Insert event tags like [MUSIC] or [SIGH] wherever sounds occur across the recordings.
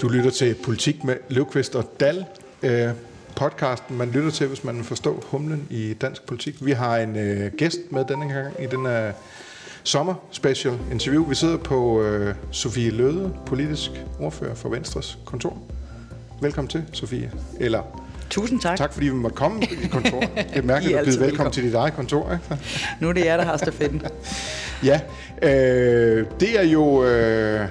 Du lytter til Politik med Løvqvist og Dal. Øh, podcasten, man lytter til, hvis man forstår humlen i dansk politik. Vi har en øh, gæst med denne gang i den her sommer special interview. Vi sidder på øh, Sofie Løde, politisk ordfører for Venstres kontor. Velkommen til, Sofie. Eller Tusind tak. tak, fordi vi måtte komme i kontor. Det er [LAUGHS] mærkeligt er at byde velkommen. til dit eget kontor. Ikke? Nu er det jer, der har stafetten. [LAUGHS] Ja, øh, det er jo øh,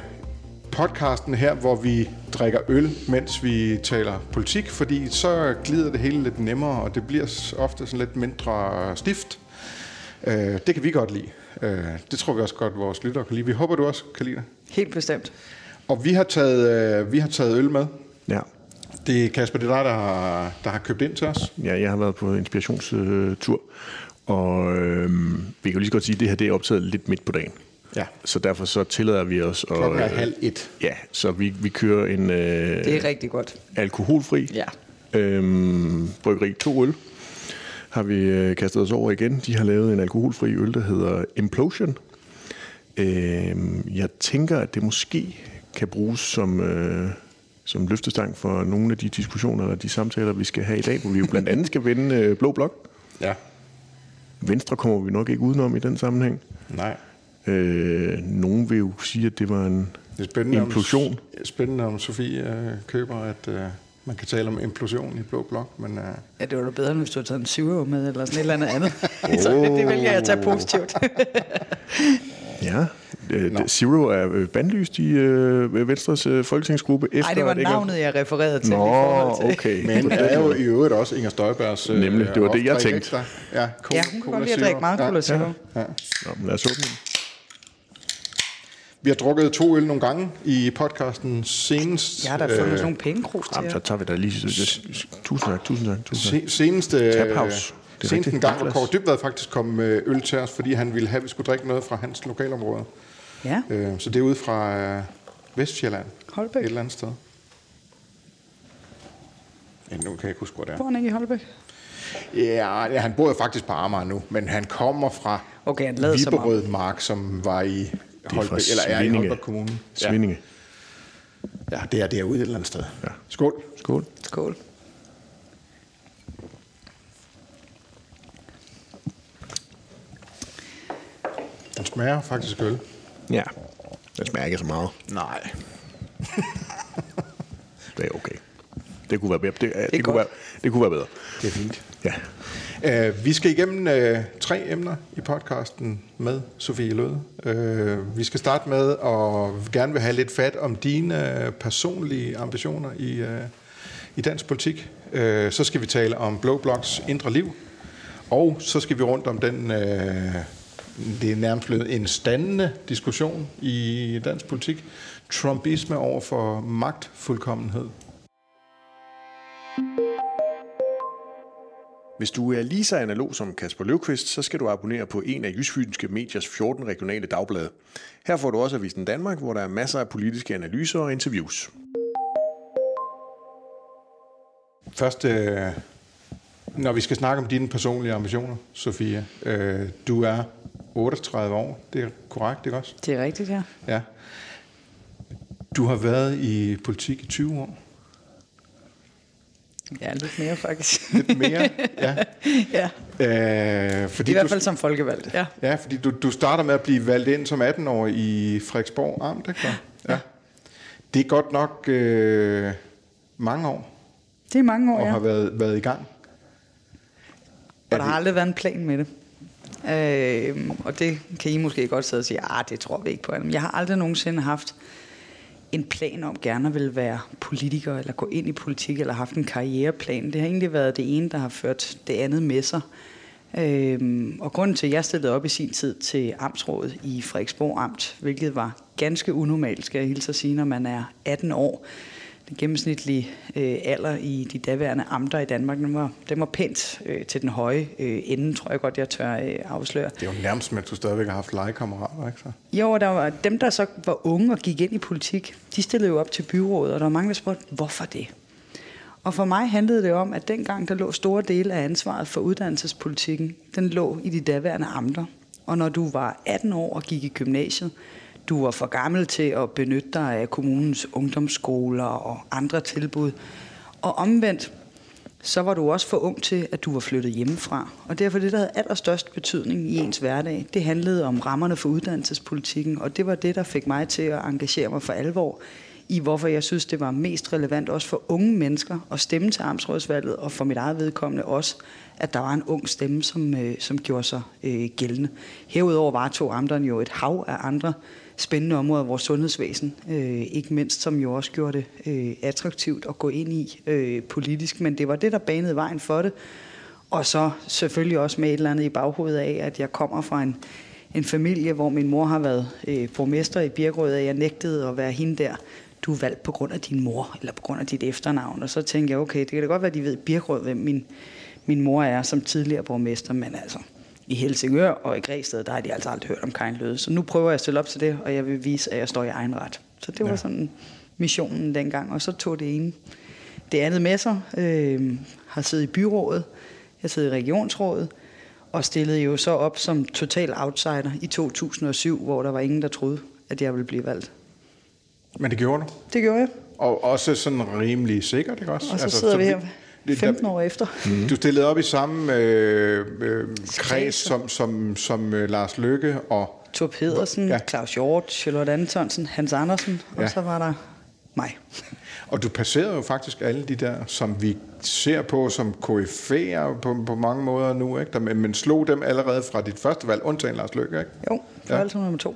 podcasten her, hvor vi drikker øl, mens vi taler politik, fordi så glider det hele lidt nemmere, og det bliver ofte sådan lidt mindre stift. Øh, det kan vi godt lide. Øh, det tror vi også godt, vores lyttere kan lide. Vi håber, du også kan lide det. Helt bestemt. Og vi har taget, øh, vi har taget øl med. Ja. Det er Kasper, det er dig, der har, der har købt ind til os. ja, jeg har været på inspirationstur, og øh, vi kan jo lige så godt sige, at det her det er optaget lidt midt på dagen. Ja. Så derfor så tillader vi os at... Klokken er halv et. Ja, så vi, vi kører en øh, Det er rigtig godt. alkoholfri Ja. øhm, bryggeri 2 øl. Har vi øh, kastet os over igen. De har lavet en alkoholfri øl, der hedder Implosion. Øhm, jeg tænker, at det måske kan bruges som, øh, som løftestang for nogle af de diskussioner eller de samtaler, vi skal have i dag, hvor vi jo blandt andet skal vende øh, Blå Blok. Ja. Venstre kommer vi nok ikke udenom i den sammenhæng. Nej. Øh, nogen vil jo sige, at det var en Det er spændende, implosion. Om, spændende om Sofie øh, køber, at øh, man kan tale om implosion i Blå Blok, men... Øh, Ja, det var da bedre, end hvis du havde taget en syver med, eller sådan et eller andet andet. [LAUGHS] Så det, det vælger jeg at tage positivt. [LAUGHS] [LAUGHS] Ja, øh, Nå. Zero er øh, bandlyst i øh, Venstres øh, folketingsgruppe. Efter Nej, det var at navnet, jeg refererede til. Nå, i forhold til. okay. Men det er jo i øvrigt også Inger Støjbergs... øh, Nemlig, det var det, jeg tænkte. Ja, Ja, hun kan godt lide at drikke meget cola zero. Ja. Nå, men lad os åbne den. Vi har drukket to øl nogle gange i podcasten senest. Jeg har da fundet sådan nogle pengekrus til Jamen, så tager vi da lige... Tusind tak, tusind tak, tusind tak. Se, senest, øh, Tap House. Det er senest en gang, hvor. Kåre Dybvad faktisk kom med øl til os, fordi han ville have, at vi skulle drikke noget fra hans lokalområde. Ja, Øh, så det er ude fra øh, Vestjylland. Holbæk. Et eller andet sted. Ja, nu kan jeg ikke huske, hvor det er. bor han ikke i Holbæk? Ja, ja, han bor jo faktisk på Amager nu, men han kommer fra Okay, han. Viberød Mark, som var i Holbæk, eller er i Svinninge. Holbæk Kommune. Svindinge. Ja, det er derude et eller andet sted. Ja. Skål. Skål. Skål. Smager faktisk øl. Ja. Det smager ikke så meget. Nej. [LAUGHS] Det er okay. Det kunne være bedre. Det, det, det, kunne, være, det kunne være bedre. Det er fint. Ja. Uh, vi skal igennem uh, tre emner i podcasten med Sofie Løde. Uh, vi skal starte med at gerne vil have lidt fat om dine uh, personlige ambitioner i, uh, i dansk politik. Uh, så skal vi tale om Blå Bloks indre liv. Og så skal vi rundt om den, uh, det er nærmest blevet en standende diskussion i dansk politik. Trumpisme over for magtfuldkommenhed. Hvis du er lige så analog som Kasper Løvqvist, så skal du abonnere på en af Jysfynske Mediers 14 regionale dagblade. Her får du også Avisen Danmark, hvor der er masser af politiske analyser og interviews. Først, øh, når vi skal snakke om dine personlige ambitioner, Sofia. Øh, du er 38 år, det er korrekt, ikke også? Det er rigtigt, ja. Ja. Du har været i politik i 20 år. Ja, lidt mere faktisk. Lidt mere, ja. [LAUGHS] ja, Øh, fordi i hvert du, fald som folkevalgt. Ja. Ja, fordi du, du starter med at blive valgt ind som 18-årig i Frederiksborg Amt, ikke? Ja. ja. Det er godt nok øh, mange år, Det er mange år, og ja. har været, været i gang. Og der har aldrig været en plan med det. Øh, og det kan I måske godt sidde og sige, ah, det tror vi ikke på. Men jeg har aldrig nogensinde haft en plan om gerne vil være politiker, eller gå ind i politik, eller haft en karriereplan. Det har egentlig været det ene, der har ført det andet med sig. Øhm, og grunden til, at jeg stillede op i sin tid til Amtsrådet i Frederiksborg Amt, hvilket var ganske unormalt, skal jeg hilse at sige, når man er 18 år. Den gennemsnitlige øh, alder i de daværende amter i Danmark, den var, den var pænt øh, til den høje øh, ende, tror jeg godt, jeg tør øh, afsløre. Det er jo nærmest, at du stadigvæk har haft legekammerater, ikke så? Jo, og der var dem, der så var unge og gik ind i politik, de stillede jo op til byrådet, og der var mange, der spurgte, hvorfor det? Og for mig handlede det om, at dengang der lå store dele af ansvaret for uddannelsespolitikken, den lå i de daværende amter. Og når du var 18 år og gik i gymnasiet, du var for gammel til at benytte dig af kommunens ungdomsskoler og andre tilbud. Og omvendt, så var du også for ung til, at du var flyttet hjemmefra. Og derfor det, der havde allerstørst betydning i ens hverdag, det handlede om rammerne for uddannelsespolitikken, og det var det, der fik mig til at engagere mig for alvor i, hvorfor jeg synes, det var mest relevant også for unge mennesker at stemme til Amtsrådsvalget, og for mit eget vedkommende også, at der var en ung stemme, som, øh, som gjorde sig øh, gældende. Herudover var to amterne jo et hav af andre spændende områder af vores sundhedsvæsen, øh, ikke mindst som jo også gjorde det øh, attraktivt at gå ind i øh, politisk, men det var det, der banede vejen for det. Og så selvfølgelig også med et eller andet i baghovedet af, at jeg kommer fra en, en familie, hvor min mor har været øh, borgmester i Birkerød, og jeg nægtede at være hende der. Du er valgt på grund af din mor, eller på grund af dit efternavn. Og så tænkte jeg, okay, det kan da godt være, at de ved Birkerød, hvem min, min mor er som tidligere borgmester, men altså, i Helsingør og i Græsted, der har de altså aldrig hørt om Løde. Så nu prøver jeg at stille op til det, og jeg vil vise, at jeg står i egen ret. Så det var ja. sådan missionen dengang, og så tog det ene det andet med sig. Øh, har siddet i byrådet, jeg siddet i regionsrådet, og stillede jo så op som total outsider i 2007, hvor der var ingen, der troede, at jeg ville blive valgt. Men det gjorde du? Det gjorde jeg. Og også sådan rimelig sikkert, ikke også? Og så altså, sidder så vi her 15 år efter. Mm. Du stillede op i samme øh, øh, kreds som, som, som øh, Lars Lykke og... Thor Pedersen, ja. Claus Hjort, Charlotte Antonsen, Hans Andersen, ja. og så var der mig. [LAUGHS] Og du passerede jo faktisk alle de der, som vi ser på som KF'er på, på mange måder nu, ikke? Der, men slog dem allerede fra dit første valg, undtagen Lars Løkke, ikke? Jo, for ja. nummer to.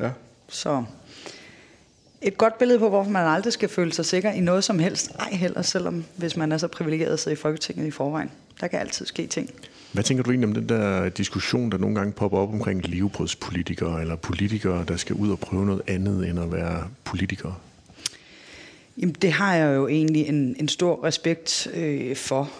Ja. Så et godt billede på, hvorfor man aldrig skal føle sig sikker i noget som helst. Ej heller, selvom hvis man er så privilegeret at sidde i Folketinget i forvejen. Der kan altid ske ting. Hvad tænker du egentlig om den der diskussion, der nogle gange popper op omkring levebrødspolitikere, eller politikere, der skal ud og prøve noget andet end at være politikere? Jamen, det har jeg jo egentlig en, en stor respekt øh, for,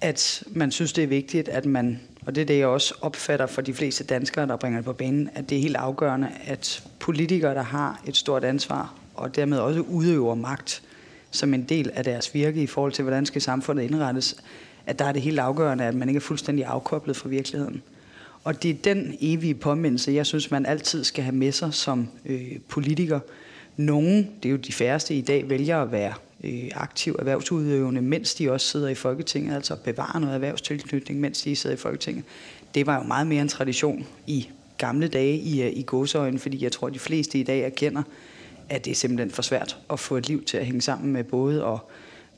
at man synes, det er vigtigt, at man, og det er det, jeg også opfatter for de fleste danskere, der bringer det på banen, at det er helt afgørende, at politikere, der har et stort ansvar og dermed også udøver magt som en del af deres virke i forhold til, hvordan skal samfundet indrettes, at der er det helt afgørende, at man ikke er fuldstændig afkoblet fra virkeligheden. Og det er den evige påmindelse, jeg synes, man altid skal have med sig som øh, politiker. Nogle, det er jo de færreste i dag, vælger at være øh, aktiv erhvervsudøvende, mens de også sidder i Folketinget, altså bevare noget erhvervstilknytning, mens de sidder i Folketinget. Det var jo meget mere en tradition i gamle dage i, øh, i gåseøjne, fordi jeg tror, at de fleste i dag erkender, at det er simpelthen for svært at få et liv til at hænge sammen med både at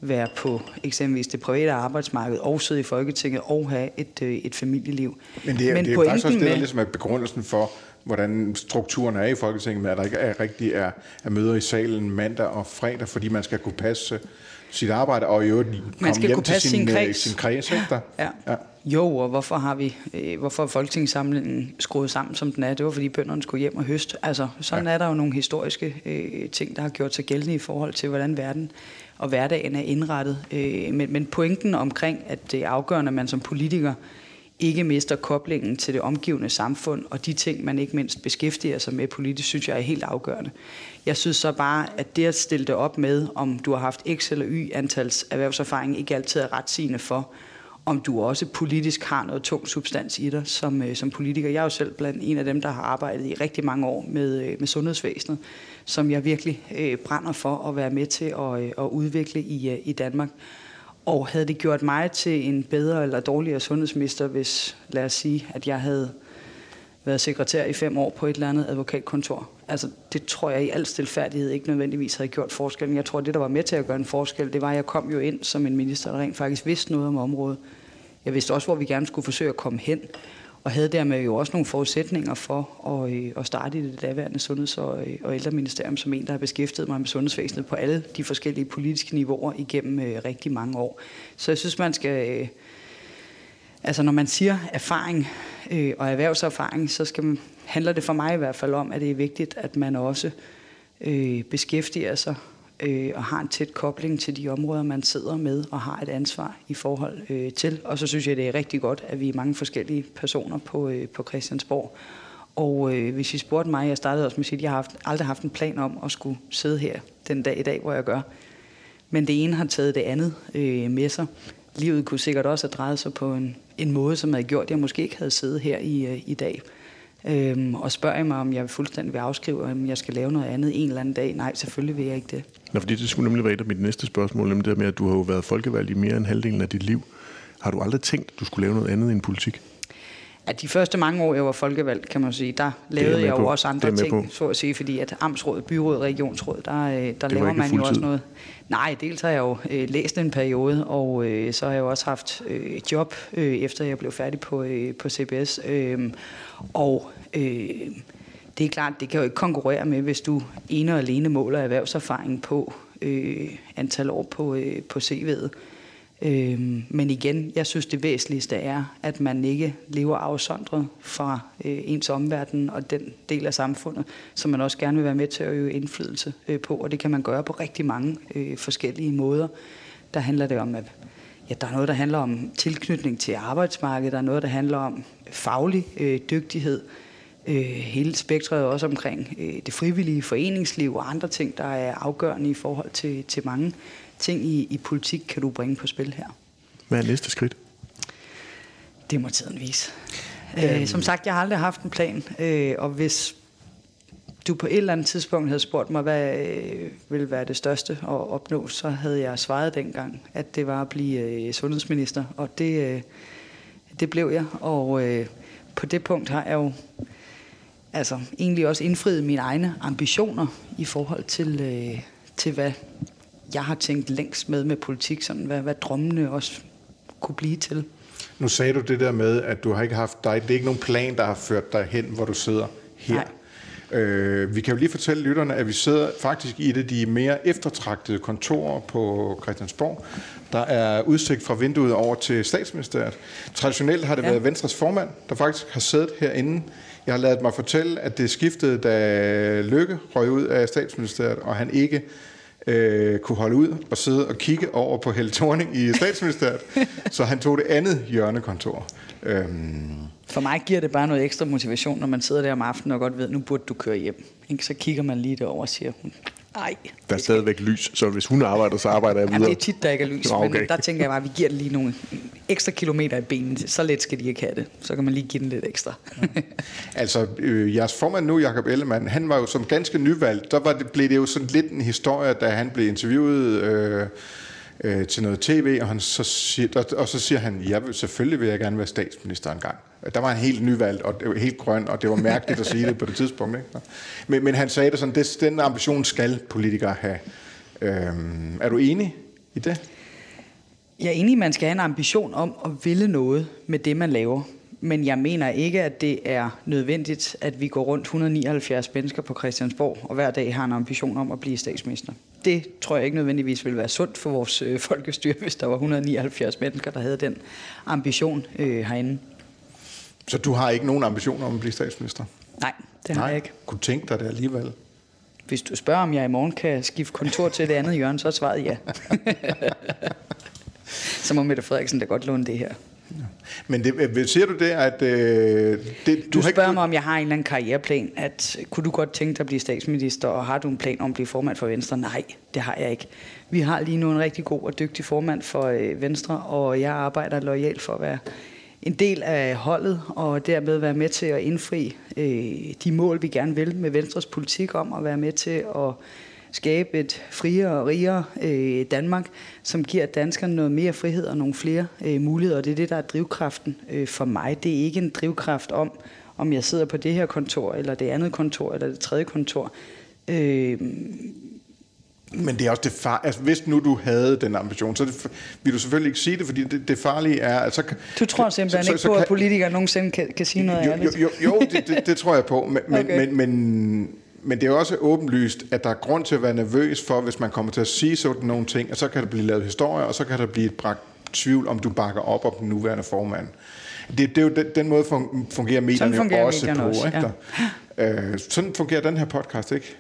være på eksempelvis det private arbejdsmarked og sidde i Folketinget og have et, øh, et familieliv. Men det er, Men det er faktisk også det, der ligesom er begrundelsen for, hvordan strukturen er i Folketinget, med at der ikke er rigtig er, er møder i salen mandag og fredag, fordi man skal kunne passe sit arbejde, og i øvrigt komme hjem til sin, sin øh, kreds. Sin kreds der? Ja. ja. Jo, og hvorfor har vi, øh, hvorfor er folketingssamlingen skruet sammen, som den er? Det var, fordi bønderne skulle hjem og høste. Altså, sådan ja. er der jo nogle historiske øh, ting, der har gjort sig gældende i forhold til, hvordan verden og hverdagen er indrettet. Øh, men, men pointen omkring, at det er afgørende, at man som politiker ikke mister koblingen til det omgivende samfund, og de ting, man ikke mindst beskæftiger sig med politisk, synes jeg er helt afgørende. Jeg synes så bare, at det at stille det op med, om du har haft x eller y antals erhvervserfaring, ikke altid er retsigende for, om du også politisk har noget tung substans i dig som, øh, som politiker. Jeg er jo selv blandt en af dem, der har arbejdet i rigtig mange år med, øh, med sundhedsvæsenet, som jeg virkelig øh, brænder for at være med til at, øh, at udvikle i, øh, i Danmark. Og havde det gjort mig til en bedre eller dårligere sundhedsminister, hvis, lad os sige, at jeg havde været sekretær i fem år på et eller andet advokatkontor. Altså, det tror jeg i al stilfærdighed ikke nødvendigvis havde gjort forskellen. Jeg tror, det, der var med til at gøre en forskel, det var, at jeg kom jo ind som en minister, der rent faktisk vidste noget om området. Jeg vidste også, hvor vi gerne skulle forsøge at komme hen, og havde dermed jo også nogle forudsætninger for at, øh, at starte i det daværende sundheds- og, øh, og ældreministerium som en, der har beskæftiget mig med sundhedsvæsenet på alle de forskellige politiske niveauer igennem øh, rigtig mange år. Så jeg synes, man skal... Øh, altså når man siger erfaring øh, og erhvervserfaring, så skal man, handler det for mig i hvert fald om, at det er vigtigt, at man også øh, beskæftiger sig øh, og har en tæt kobling til de områder, man sidder med og har et ansvar i forhold øh, til. Og så synes jeg, det er rigtig godt, at vi er mange forskellige personer på, øh, på Christiansborg. Og øh, hvis I spurgte mig, jeg startede også med at sige, at jeg har haft, aldrig haft en plan om at skulle sidde her den dag i dag, hvor jeg gør. Men det ene har taget det andet øh, med sig. Livet kunne sikkert også have drejet sig på en, en måde, som havde gjort, at jeg måske ikke havde siddet her i, øh, i dag. Øhm, og spørger jeg mig, om jeg fuldstændig vil afskrive, om jeg skal lave noget andet en eller anden dag. Nej, selvfølgelig vil jeg ikke det. Nå, fordi det skulle nemlig være et af mit næste spørgsmål, nemlig det med, at du har jo været folkevalgt i mere end halvdelen af dit liv. Har du aldrig tænkt, at du skulle lave noget andet end politik? at de første mange år, jeg var folkevalgt, kan man sige, der lavede jeg jo på. også andre ting, på. så at sige, fordi at amtsråd, byråd, regionsråd, der, øh, der laver man jo også noget. Nej, dels har jeg jo øh, læst en periode, og øh, så har jeg jo også haft øh, job, øh, efter jeg blev færdig på, øh, på CBS. Øh, og øh, det er klart, det kan jo ikke konkurrere med, hvis du ene og alene måler erhvervserfaring på øh, antal år på, øh, på CV'et. Øh, men igen, jeg synes det væsentligste er, at man ikke lever afsondret fra øh, ens omverden og den del af samfundet, som man også gerne vil være med til at øve indflydelse øh, på, og det kan man gøre på rigtig mange øh, forskellige måder. Der handler det om, at ja, der er noget, der handler om tilknytning til arbejdsmarkedet, der er noget, der handler om faglig øh, dygtighed, øh, hele spektret også omkring øh, det frivillige foreningsliv og andre ting, der er afgørende i forhold til, til mange ting i, i politik kan du bringe på spil her. Hvad er næste skridt? Det må tiden vise. Øh, øhm. som sagt, jeg har aldrig haft en plan, øh, og hvis du på et eller andet tidspunkt havde spurgt mig, hvad øh, ville være det største at opnå, så havde jeg svaret dengang, at det var at blive øh, sundhedsminister, og det, øh, det blev jeg. Og øh, på det punkt har jeg jo altså, egentlig også indfriet mine egne ambitioner i forhold til, øh, til hvad jeg har tænkt længst med med politik, sådan hvad, hvad drømmene også kunne blive til. Nu sagde du det der med, at du har ikke haft dig, det er ikke nogen plan, der har ført dig hen, hvor du sidder her. Nej. Øh, vi kan jo lige fortælle lytterne, at vi sidder faktisk i et af de mere eftertragtede kontorer på Christiansborg. Der er udsigt fra vinduet over til statsministeriet. Traditionelt har det ja. været Venstres formand, der faktisk har siddet herinde. Jeg har lavet mig fortælle, at det skiftede, da Lykke røg ud af statsministeriet, og han ikke øh, kunne holde ud og sidde og kigge over på Helle Thorning i statsministeriet. [LAUGHS] så han tog det andet hjørnekontor. Øhm. For mig giver det bare noget ekstra motivation, når man sidder der om aftenen og godt ved, nu burde du køre hjem. Ikke? Så kigger man lige derover og siger, Nej. Der er stadigvæk lys, så hvis hun arbejder, så arbejder jeg videre. Ja, det er tit, der ikke er lys, okay. men der tænker jeg bare, at vi giver det lige nogle ekstra kilometer i benene. Så let skal de ikke have det. Så kan man lige give den lidt ekstra. Ja. altså, øh, jeres formand nu, Jakob Ellemann, han var jo som ganske nyvalgt. Der var det, blev det jo sådan lidt en historie, da han blev interviewet... Øh, øh, til noget tv, og, han så siger, og så siger han, ja, selvfølgelig vil jeg gerne være statsminister en gang. Der var han helt nyvalgt, og det var helt grøn, og det var mærkeligt at sige det på det tidspunkt. Ikke? Men, men han sagde det sådan, det, den ambition skal politikere have. Øhm, er du enig i det? Jeg er enig, at man skal have en ambition om at ville noget med det, man laver. Men jeg mener ikke, at det er nødvendigt, at vi går rundt 179 mennesker på Christiansborg, og hver dag har en ambition om at blive statsminister. Det tror jeg ikke nødvendigvis ville være sundt for vores øh, folkestyre, hvis der var 179 mennesker, der havde den ambition øh, herinde. Så du har ikke nogen ambition om at blive statsminister? Nej, det har Nej. jeg ikke. Kunne tænke dig det alligevel? Hvis du spørger, om jeg i morgen kan skifte kontor til det andet hjørne, så er svaret ja. [LAUGHS] så må Mette Frederiksen da godt låne det her. Men det, øh, siger du det, at... Øh, det, du, du spørger ikke... mig, om jeg har en eller anden karriereplan. At, kunne du godt tænke dig at blive statsminister, og har du en plan om at blive formand for Venstre? Nej, det har jeg ikke. Vi har lige nu en rigtig god og dygtig formand for øh, Venstre, og jeg arbejder lojalt for at være en del af holdet, og dermed være med til at indfri øh, de mål, vi gerne vil med Venstres politik om at være med til at skabe et friere og rigere øh, Danmark, som giver danskerne noget mere frihed og nogle flere øh, muligheder. Og det er det, der er drivkraften øh, for mig. Det er ikke en drivkraft om, om jeg sidder på det her kontor, eller det andet kontor, eller det tredje kontor. Øh, men det er også det far... Altså, hvis nu du havde den ambition, så det, vil du selvfølgelig ikke sige det, fordi det, det farlige er... Altså, du tror simpelthen så, ikke så, på, at politikere nogensinde kan, kan sige noget jo, ærligt? Jo, jo, jo det, det, det tror jeg på, men, okay. men, men, men det er også åbenlyst, at der er grund til at være nervøs for, hvis man kommer til at sige sådan nogle ting, og så kan der blive lavet historier, og så kan der blive et bragt tvivl, om du bakker op om den nuværende formand. Det, det er jo den, den måde, fungerer medierne fungerer også medierne på. Også, ikke? Ja. Øh, sådan fungerer den her podcast ikke.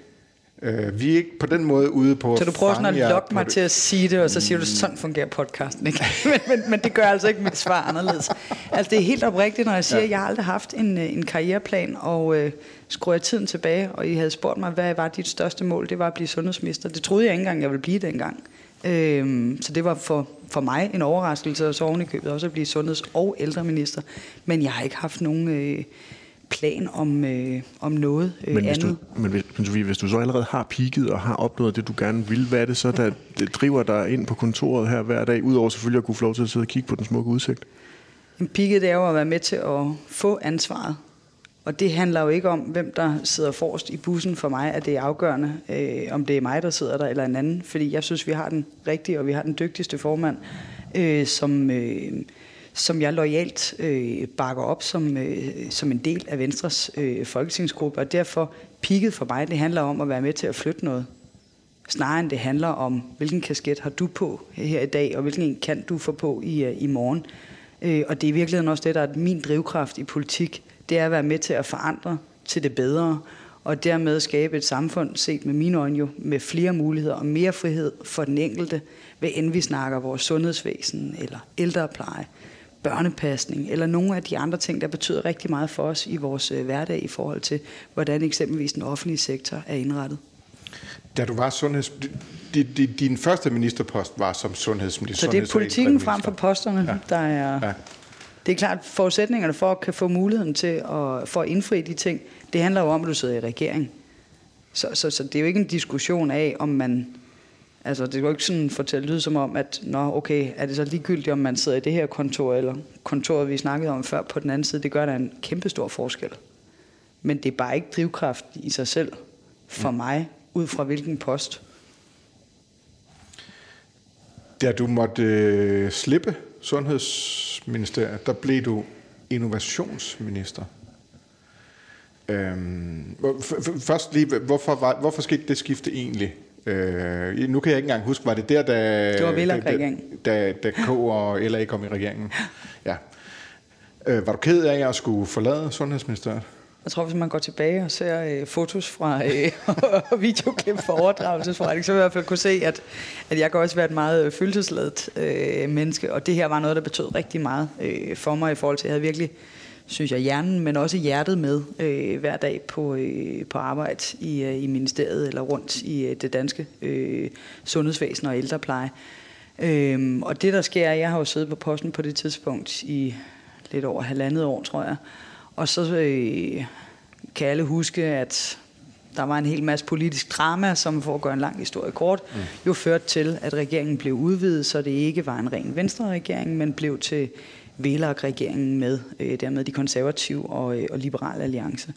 Øh, vi er ikke på den måde ude på Så du prøver sådan at lokke mig til at sige det, og så siger du, sådan fungerer podcasten ikke. [LAUGHS] men, men, men det gør altså ikke mit svar anderledes. Altså det er helt oprigtigt, når jeg siger, ja. at jeg har aldrig haft en, øh, en karriereplan, og øh, skruer jeg tiden tilbage, og I havde spurgt mig, hvad var dit største mål? Det var at blive sundhedsminister. Det troede jeg ikke engang, jeg ville blive dengang. Øhm, så det var for, for mig en overraskelse, og så oven i købet også at blive sundheds- og ældreminister. Men jeg har ikke haft nogen... Øh, plan om, øh, om noget øh, men hvis andet. Du, men, hvis, Sofie, hvis du så allerede har peaked og har opnået det, du gerne vil, hvad er det så, der det driver dig ind på kontoret her hver dag, udover selvfølgelig at kunne få lov til at sidde og kigge på den smukke udsigt? En peaked er jo at være med til at få ansvaret. Og det handler jo ikke om, hvem der sidder forrest i bussen for mig, at det er afgørende, øh, om det er mig, der sidder der, eller en anden. Fordi jeg synes, vi har den rigtige, og vi har den dygtigste formand, øh, som... Øh, som jeg lojalt øh, bakker op som, øh, som en del af Venstres øh, folketingsgruppe. Og derfor pigget for mig, det handler om at være med til at flytte noget. Snarere end det handler om, hvilken kasket har du på her i dag, og hvilken kan du få på i, øh, i morgen. Øh, og det er i virkeligheden også det, der er min drivkraft i politik. Det er at være med til at forandre til det bedre, og dermed skabe et samfund, set med mine øjne jo, med flere muligheder og mere frihed for den enkelte, hvad end vi snakker vores sundhedsvæsen eller ældrepleje børnepasning, eller nogle af de andre ting, der betyder rigtig meget for os i vores øh, hverdag i forhold til, hvordan eksempelvis den offentlige sektor er indrettet. Da du var sundheds... Din, din, din første ministerpost var som sundhedsminister. Så det er politikken frem for posterne, ja. der er... Ja. Det er klart, forudsætningerne for at kan få muligheden til at, for at indfri de ting, det handler jo om, at du sidder i regering. Så, så, så det er jo ikke en diskussion af, om man Altså, det er jo ikke sådan fortælle lyd som om, at nå, okay, er det så ligegyldigt, om man sidder i det her kontor, eller kontoret, vi snakkede om før på den anden side, det gør der en kæmpe stor forskel. Men det er bare ikke drivkraft i sig selv for mm. mig, ud fra hvilken post. Da du måtte øh, slippe Sundhedsministeriet, der blev du innovationsminister. Øhm, først lige, hvorfor, var, hvorfor skete det skifte egentlig? Øh, nu kan jeg ikke engang huske, var det der, da, det var da, da, da K og LA kom i regeringen? Ja. Øh, var du ked af at skulle forlade Sundhedsministeriet? Jeg tror, hvis man går tilbage og ser øh, fotos fra øh, og [LAUGHS] videoklip fra overdragelsesforretning, så vil jeg i hvert fald kunne se, at, at jeg kan også være et meget følelsesladet øh, menneske, og det her var noget, der betød rigtig meget øh, for mig i forhold til, at jeg havde virkelig synes jeg, hjernen, men også hjertet med øh, hver dag på, øh, på arbejde i, øh, i ministeriet eller rundt i øh, det danske øh, sundhedsvæsen og ældrepleje. Øh, og det, der sker, jeg har jo siddet på posten på det tidspunkt i lidt over halvandet år, tror jeg. Og så øh, kan alle huske, at der var en hel masse politisk drama, som for at gøre en lang historie kort, mm. jo førte til, at regeringen blev udvidet, så det ikke var en ren venstre-regering, men blev til VLAG-regeringen med, øh, dermed de konservative og, øh, og liberale alliance.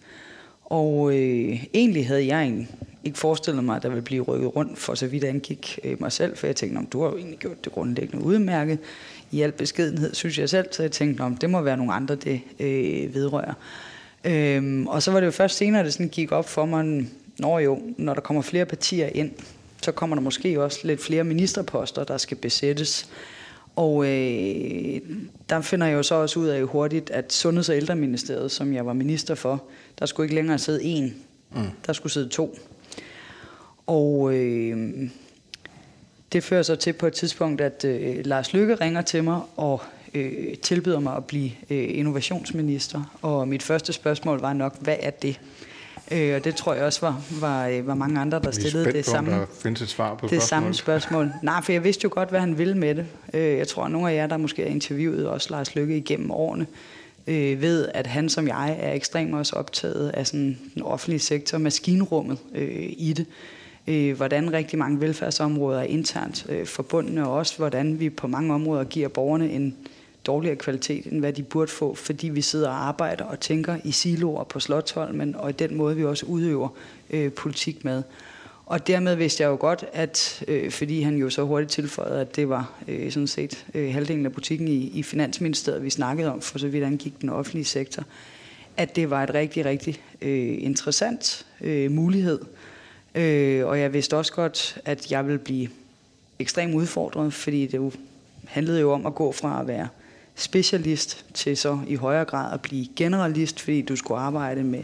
Og øh, egentlig havde jeg en, ikke forestillet mig, at der ville blive rykket rundt, for så vidt angik øh, mig selv, for jeg tænkte, om du har jo egentlig gjort det grundlæggende udmærket. I al beskedenhed, synes jeg selv, så jeg tænkte, om det må være nogle andre, det øh, vedrører. Øhm, og så var det jo først senere, det sådan gik op for mig, når jo, når der kommer flere partier ind, så kommer der måske også lidt flere ministerposter, der skal besættes. Og øh, der finder jeg jo så også ud af hurtigt, at Sundheds- og Ældreministeriet, som jeg var minister for, der skulle ikke længere sidde en, mm. der skulle sidde to. Og øh, det fører så til på et tidspunkt, at øh, Lars Lykke ringer til mig og øh, tilbyder mig at blive øh, innovationsminister. Og mit første spørgsmål var nok, hvad er det? Øh, og det tror jeg også var, var, øh, var mange andre, der stillede det samme, der findes et svar på det samme spørgsmål. Nej, for jeg vidste jo godt, hvad han ville med det. Øh, jeg tror, at nogle af jer, der måske har interviewet også Lars Lykke igennem årene, øh, ved, at han som jeg er ekstremt også optaget af sådan den offentlige sektor, maskinrummet øh, i det. Øh, hvordan rigtig mange velfærdsområder er internt øh, forbundne, og også hvordan vi på mange områder giver borgerne en dårligere kvalitet, end hvad de burde få, fordi vi sidder og arbejder og tænker i siloer på Slottholmen, og i den måde, vi også udøver øh, politik med. Og dermed vidste jeg jo godt, at øh, fordi han jo så hurtigt tilføjede, at det var øh, sådan set øh, halvdelen af butikken i, i Finansministeriet, vi snakkede om, for så vidt angik den offentlige sektor, at det var et rigtig, rigtig øh, interessant øh, mulighed. Øh, og jeg vidste også godt, at jeg ville blive ekstremt udfordret, fordi det jo handlede jo om at gå fra at være specialist til så i højere grad at blive generalist, fordi du skulle arbejde med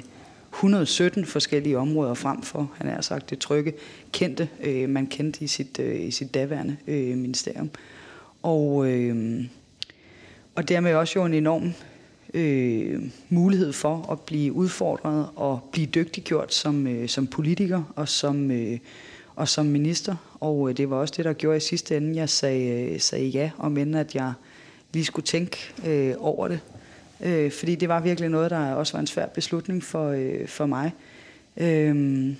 117 forskellige områder frem for, han har sagt, det trygge, kendte, øh, man kendte i sit, øh, i sit daværende øh, ministerium. Og, øh, og dermed også jo en enorm øh, mulighed for at blive udfordret og blive dygtiggjort som, øh, som politiker og som, øh, og som minister. Og øh, det var også det, der gjorde i sidste ende, jeg sagde, øh, sagde ja, om end at jeg lige skulle tænke øh, over det. Øh, fordi det var virkelig noget, der også var en svær beslutning for, øh, for mig. Øh,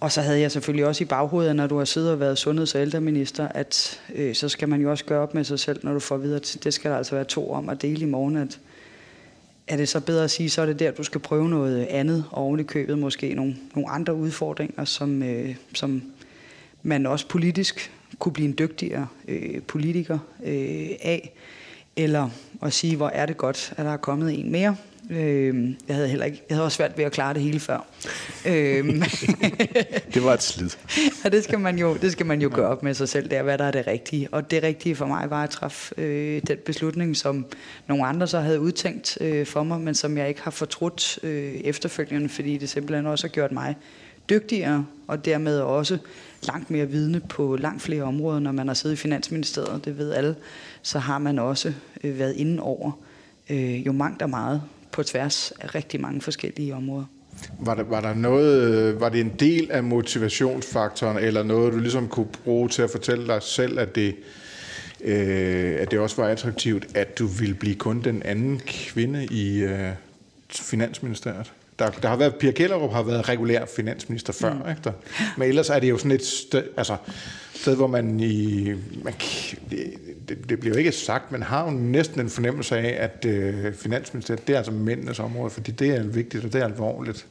og så havde jeg selvfølgelig også i baghovedet, når du har siddet og været sundheds- og ældreminister, at øh, så skal man jo også gøre op med sig selv, når du får videre. Det skal der altså være to om at dele i morgen, at er det så bedre at sige, så er det der, du skal prøve noget andet, og oven i købet måske nogle, nogle andre udfordringer, som, øh, som man også politisk kunne blive en dygtigere øh, politiker øh, af, eller at sige, hvor er det godt, at der er kommet en mere. Øh, jeg havde heller ikke, jeg havde også svært ved at klare det hele før. øh, [LAUGHS] det var et slid. [LAUGHS] og det skal man jo, det skal man jo gøre op med sig selv, det er, hvad der er det rigtige. Og det rigtige for mig var at træffe øh, den beslutning, som nogle andre så havde udtænkt øh, for mig, men som jeg ikke har fortrudt øh, efterfølgende, fordi det simpelthen også har gjort mig dygtigere, og dermed også langt mere vidne på langt flere områder, når man har siddet i Finansministeriet, det ved alle, så har man også øh, været inde over øh, jo mangt og meget på tværs af rigtig mange forskellige områder. Var der, var der noget, øh, var det en del af motivationsfaktoren, eller noget, du ligesom kunne bruge til at fortælle dig selv, at det, øh, at det også var attraktivt, at du ville blive kun den anden kvinde i øh, Finansministeriet? Der, der har været, Pia Kellerup har været regulær finansminister før, mm. ikke der? Men ellers er det jo sådan et sted, altså, sted hvor man i... Man, det, det, bliver jo ikke sagt, men har jo næsten en fornemmelse af, at øh, finansministeriet, det er altså mændenes område, fordi det er vigtigt, og det er alvorligt.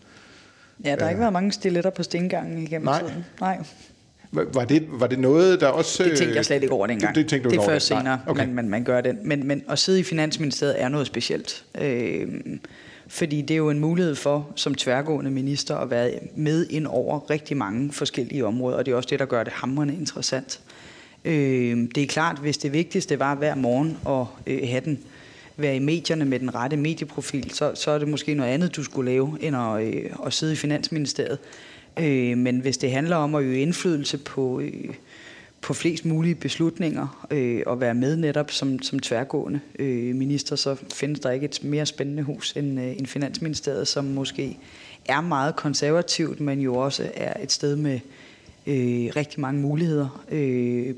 Ja, der har ikke været mange stiletter på stengangen igennem Nej. tiden. Nej. Var det, var det noget, der også... Det tænkte jeg slet ikke over dengang. Det, det, tænkte du det er først senere, okay. man, man, man gør det. Men, men at sidde i Finansministeriet er noget specielt. Øh, fordi det er jo en mulighed for, som tværgående minister, at være med ind over rigtig mange forskellige områder, og det er også det, der gør det hamrende interessant. Øh, det er klart, hvis det vigtigste var hver morgen at øh, have den, være i medierne med den rette medieprofil, så, så er det måske noget andet, du skulle lave, end at, øh, at sidde i Finansministeriet. Øh, men hvis det handler om at øge indflydelse på, øh, på flest mulige beslutninger øh, og være med netop som, som tværgående øh, minister, så findes der ikke et mere spændende hus end, øh, end Finansministeriet, som måske er meget konservativt, men jo også er et sted med øh, rigtig mange muligheder, øh,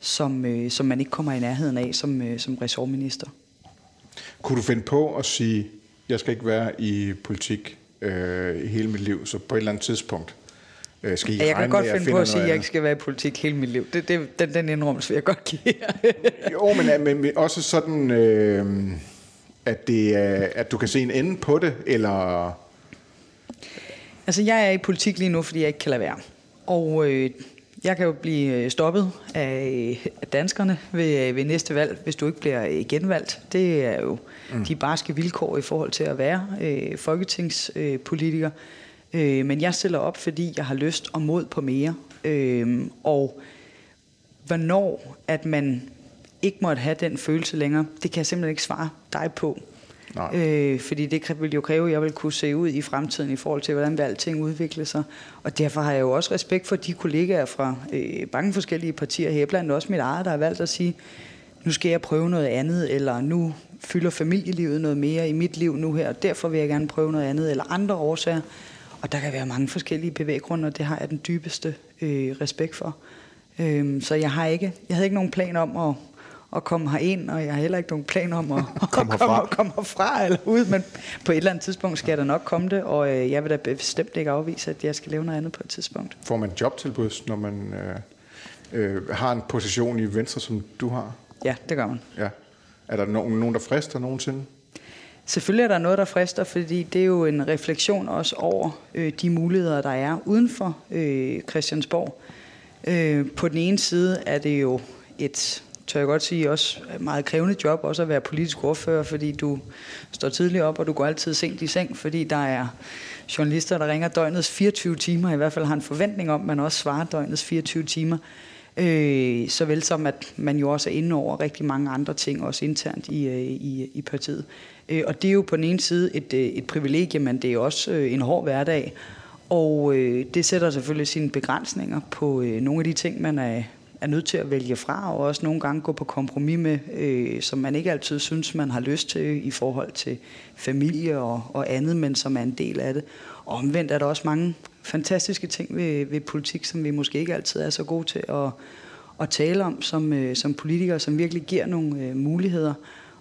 som, øh, som man ikke kommer i nærheden af som, øh, som ressortminister. Kunne du finde på at sige, jeg skal ikke være i politik øh, hele mit liv, så på et eller andet tidspunkt øh, skal I Ja, jeg kan godt finde på at sige, at jeg ikke skal være i politik hele mit liv. Det, det, den, den indrømmelse vil jeg godt give. [LAUGHS] Jo, men, men, men også sådan, øh, at, det, at du kan se en ende på det, eller... Altså, jeg er i politik lige nu, fordi jeg ikke kan lade være. Og øh, jeg kan jo blive øh, stoppet af, af danskerne ved, ved næste valg, hvis du ikke bliver øh, genvalgt. Det er jo mm. de barske vilkår i forhold til at være øh, folketingspolitiker. Øh, men jeg stiller op, fordi jeg har lyst og mod på mere. Øh, og hvornår at man ikke måtte have den følelse længere, det kan jeg simpelthen ikke svare dig på. Nej. Øh, fordi det vil jo kræve, at jeg vil kunne se ud i fremtiden i forhold til, hvordan vil alting udvikle sig. Og derfor har jeg jo også respekt for de kollegaer fra øh, mange forskellige partier her, blandt også mit eget, der har valgt at sige, nu skal jeg prøve noget andet, eller nu fylder familielivet noget mere i mit liv nu her, og derfor vil jeg gerne prøve noget andet, eller andre årsager. Og der kan være mange forskellige bevæggrunde, og det har jeg den dybeste øh, respekt for. Øh, så jeg har ikke, jeg havde ikke nogen plan om at at komme herind, og jeg har heller ikke nogen plan om at, [LAUGHS] at komme, herfra. komme herfra eller ud, men på et eller andet tidspunkt skal der nok komme det, og øh, jeg vil da bestemt ikke afvise, at jeg skal lave noget andet på et tidspunkt. Får man jobtilbud, når man øh, øh, har en position i Venstre, som du har? Ja, det gør man. Ja. Er der nogen, nogen der frister nogensinde? Selvfølgelig er der noget, der frister, fordi det er jo en refleksion også over øh, de muligheder, der er uden for øh, Christiansborg. Øh, på den ene side er det jo et tør jeg godt sige, også meget krævende job, også at være politisk ordfører, fordi du står tidligt op, og du går altid sent i seng, fordi der er journalister, der ringer døgnets 24 timer, i hvert fald har en forventning om, at man også svarer døgnets 24 timer. Øh, såvel som at man jo også er inde over rigtig mange andre ting, også internt i, øh, i, i partiet. Øh, og det er jo på den ene side et, øh, et privilegie, men det er også øh, en hård hverdag. Og øh, det sætter selvfølgelig sine begrænsninger på øh, nogle af de ting, man er, er nødt til at vælge fra, og også nogle gange gå på kompromis med, øh, som man ikke altid synes, man har lyst til i forhold til familie og, og andet, men som er en del af det. Og omvendt er der også mange fantastiske ting ved, ved politik, som vi måske ikke altid er så gode til at, at tale om som, øh, som politikere, som virkelig giver nogle øh, muligheder,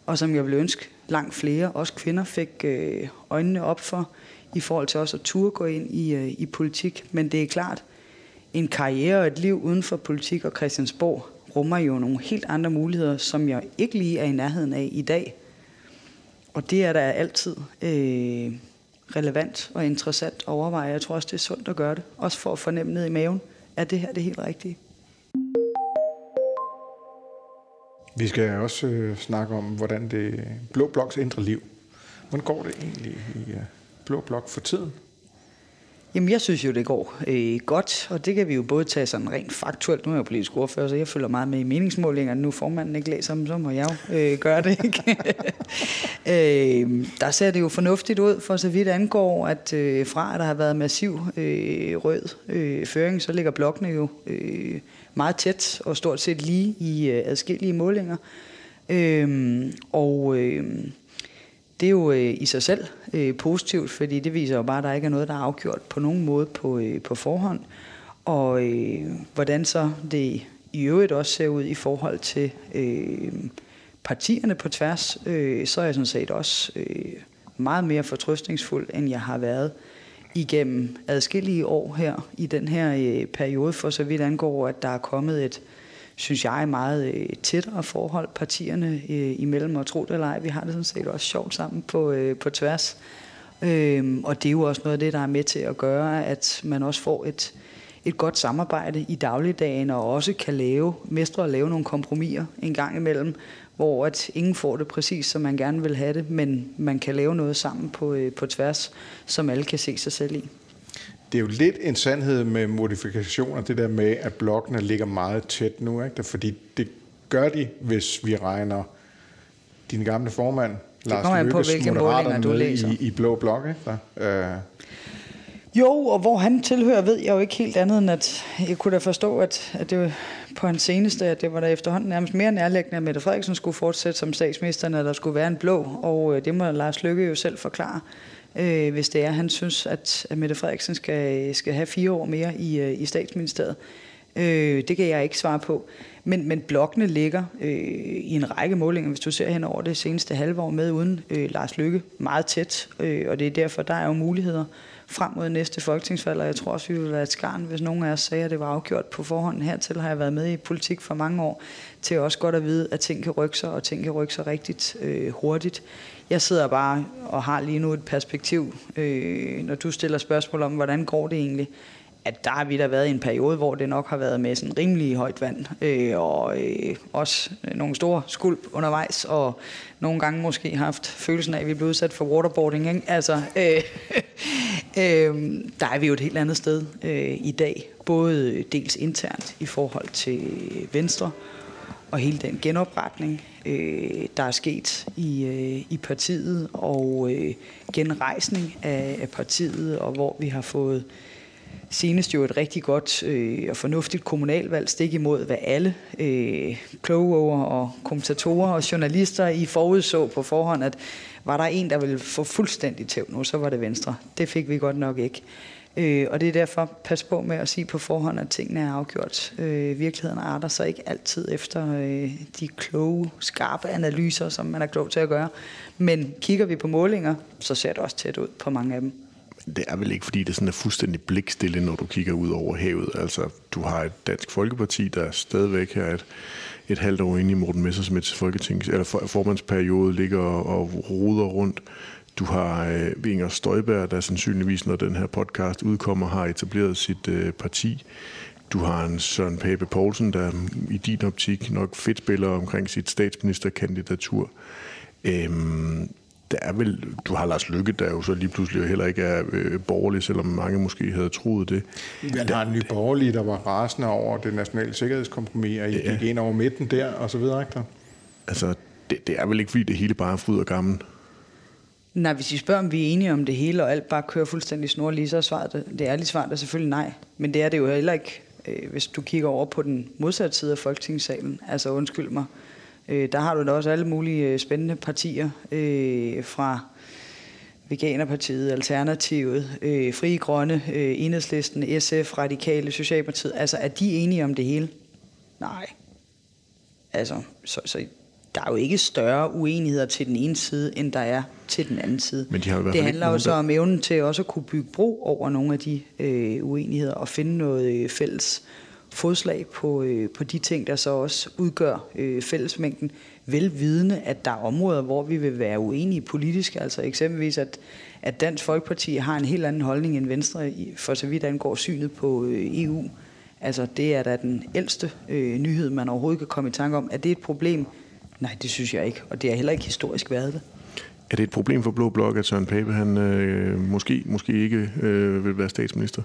og som jeg vil ønske langt flere, også kvinder, fik øh, øjnene op for, i forhold til også at turde gå ind i, øh, i politik. Men det er klart, en karriere og et liv uden for politik og Christiansborg rummer jo nogle helt andre muligheder, som jeg ikke lige er i nærheden af i dag. Og det er der altid øh, relevant og interessant at overveje. Jeg tror også, det er sundt at gøre det. Også for at fornemme ned i maven, er det her det helt rigtige. Vi skal også øh, snakke om, hvordan det Blå Bloks indre liv. Hvordan går det egentlig i øh, Blå Blok for tiden? Jamen, jeg synes jo, det går øh, godt, og det kan vi jo både tage sådan rent faktuelt. Nu er jeg jo politisk ordfører, så jeg følger meget med i meningsmålinger. Nu formanden ikke læser dem, så må jeg jo øh, gøre det. Ikke? [LAUGHS] øh, der ser det jo fornuftigt ud, for så vidt angår, at øh, fra at der har været massiv øh, rød øh, føring, så ligger blokkene jo øh, meget tæt og stort set lige i øh, adskillige målinger. Øh, og... Øh, det er jo øh, i sig selv øh, positivt, fordi det viser jo bare, at der ikke er noget, der er afgjort på nogen måde på, øh, på forhånd. Og øh, hvordan så det i øvrigt også ser ud i forhold til øh, partierne på tværs, øh, så er jeg sådan set også øh, meget mere fortrøstningsfuld, end jeg har været igennem adskillige år her i den her øh, periode, for så vidt angår, at der er kommet et, synes jeg, meget øh, tættere forhold partierne øh, imellem, og tro det eller ej, vi har det sådan set også sjovt sammen på, øh, på tværs. Øhm, og det er jo også noget af det, der er med til at gøre, at man også får et, et godt samarbejde i dagligdagen, og også kan lave, mestre at lave nogle kompromiser en gang imellem, hvor at ingen får det præcis, som man gerne vil have det, men man kan lave noget sammen på, øh, på tværs, som alle kan se sig selv i det er jo lidt en sandhed med modifikationer, det der med, at blokkene ligger meget tæt nu, ikke? Fordi det gør de, hvis vi regner din gamle formand, Lars Løkkes, Moderaterne med læser. i, i Blå Blok, ikke? Der, øh. Jo, og hvor han tilhører, ved jeg jo ikke helt andet end, at jeg kunne da forstå, at, at det på hans seneste, at det var der efterhånden nærmest mere nærlæggende, at Mette Frederiksen skulle fortsætte som statsminister, når der skulle være en blå, og øh, det må Lars Lykke jo selv forklare øh, hvis det er, han synes, at, at Mette Frederiksen skal, skal have fire år mere i, øh, i statsministeriet. Øh, det kan jeg ikke svare på. Men, men blokkene ligger øh, i en række målinger, hvis du ser hen over det seneste halve år med uden øh, Lars Lykke, meget tæt. Øh, og det er derfor, der er jo muligheder frem mod næste folketingsvalg, og jeg tror også, vi vil være et skarn, hvis nogen af os sagde, at det var afgjort på forhånd. Hertil har jeg været med i politik for mange år, til også godt at vide, at ting kan rykke sig, og ting kan rykke sig rigtigt øh, hurtigt. Jeg sidder bare og har lige nu et perspektiv, øh, når du stiller spørgsmål om, hvordan går det egentlig, at der har vi da været i en periode, hvor det nok har været med sådan rimelig højt vand, øh, og øh, også nogle store skulp undervejs, og nogle gange måske haft følelsen af, at vi blev udsat for waterboarding. Ikke? Altså, øh, [LAUGHS] øh, der er vi jo et helt andet sted øh, i dag, både dels internt i forhold til Venstre, og hele den genopretning, øh, der er sket i, øh, i partiet, og øh, genrejsning af, af partiet, og hvor vi har fået senest jo et rigtig godt øh, og fornuftigt kommunalvalg stik imod, hvad alle øh, kloge og kommentatorer og journalister i forudså på forhånd, at var der en, der ville få fuldstændig tæv nu, så var det Venstre. Det fik vi godt nok ikke. Øh, og det er derfor, pas på med at sige på forhånd, at tingene er afgjort. Øh, virkeligheden arter sig ikke altid efter øh, de kloge, skarpe analyser, som man er klog til at gøre. Men kigger vi på målinger, så ser det også tæt ud på mange af dem. Det er vel ikke, fordi det sådan er fuldstændig blikstille, når du kigger ud over havet. Altså, du har et dansk folkeparti, der stadigvæk er et, et halvt år inde i Morten Messersmiths folketings, eller formandsperiode ligger og, og ruder rundt. Du har øh, Inger Støjberg, der sandsynligvis, når den her podcast udkommer, har etableret sit øh, parti. Du har en Søren Pape Poulsen, der i din optik nok fedt spiller omkring sit statsministerkandidatur. Øhm, der er vel, du har Lars Lykke, der jo så lige pludselig heller ikke er øh, borgerlig, selvom mange måske havde troet det. Man har en ny borgerlig, der var rasende over det nationale sikkerhedskompromis, og I ja. gik ind over midten der, og så videre, ikke der? Altså, det, det er vel ikke, fordi det hele bare er fryd og gammel. Nej, hvis I spørger, om vi er enige om det hele, og alt bare kører fuldstændig snorlige, så er svaret, det, ærlige svar er selvfølgelig nej. Men det er det jo heller ikke, øh, hvis du kigger over på den modsatte side af Folketingssalen. Altså undskyld mig. Øh, der har du da også alle mulige øh, spændende partier øh, fra Veganerpartiet, Alternativet, øh, Fri Grønne, øh, Enhedslisten, SF, Radikale, Socialdemokratiet. Altså, er de enige om det hele? Nej. Altså, så, så der er jo ikke større uenigheder til den ene side, end der er til den anden side. Men de har i hvert fald det handler jo så om evnen til også at kunne bygge bro over nogle af de øh, uenigheder og finde noget øh, fælles fodslag på, øh, på de ting, der så også udgør øh, fællesmængden, velvidende, at der er områder, hvor vi vil være uenige politisk. Altså eksempelvis, at, at Dansk Folkeparti har en helt anden holdning end Venstre, for så vidt angår synet på øh, EU. Altså det er da den ældste øh, nyhed, man overhovedet kan komme i tanke om. Er det et problem? Nej, det synes jeg ikke, og det har heller ikke historisk været det. Er det et problem for Blå Blok, at Søren Pape han, øh, måske, måske ikke øh, vil være statsminister?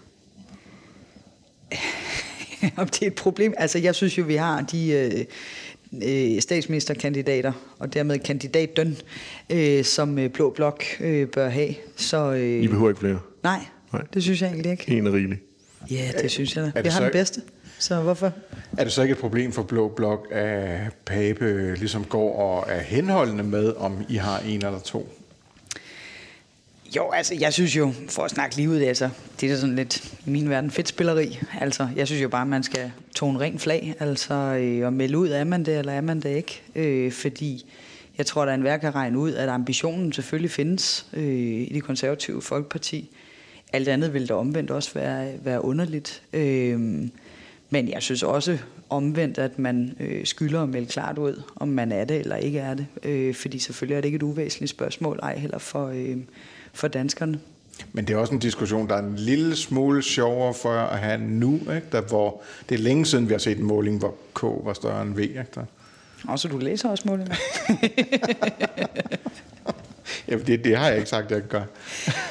[LAUGHS] om det er et problem. Altså, jeg synes jo, vi har de øh, øh, statsministerkandidater, og dermed kandidaten, øh, som øh, Blå Blok øh, bør have. Så, øh, I behøver ikke flere. nej, Nej. det synes jeg egentlig ikke. En er rigelig. Ja, det synes jeg da. det Vi har så den bedste, så hvorfor? Er det så ikke et problem for Blå Blok, at Pape ligesom går og er henholdende med, om I har en eller to? Jo, altså, jeg synes jo, for at snakke lige ud, altså, det er da sådan lidt, i min verden, fedt spilleri. Altså, jeg synes jo bare, man skal tone ren flag, altså, øh, og melde ud, er man det, eller er man det ikke? Øh, fordi jeg tror, der er en værk kan regne ud, at ambitionen selvfølgelig findes øh, i det konservative folkeparti. Alt andet vil da omvendt også være, være underligt. Øh, men jeg synes også omvendt, at man øh, skylder at melde klart ud, om man er det eller ikke er det. Øh, fordi selvfølgelig er det ikke et uvæsentligt spørgsmål, ej heller for, øh, for danskerne. Men det er også en diskussion, der er en lille smule sjovere for at have nu, ikke? Der, hvor det er længe siden, vi har set en måling, hvor K var større end V. Ikke? Der. Og så du læser også målinger. [LAUGHS] Ja, det, det har jeg ikke sagt, at jeg gør.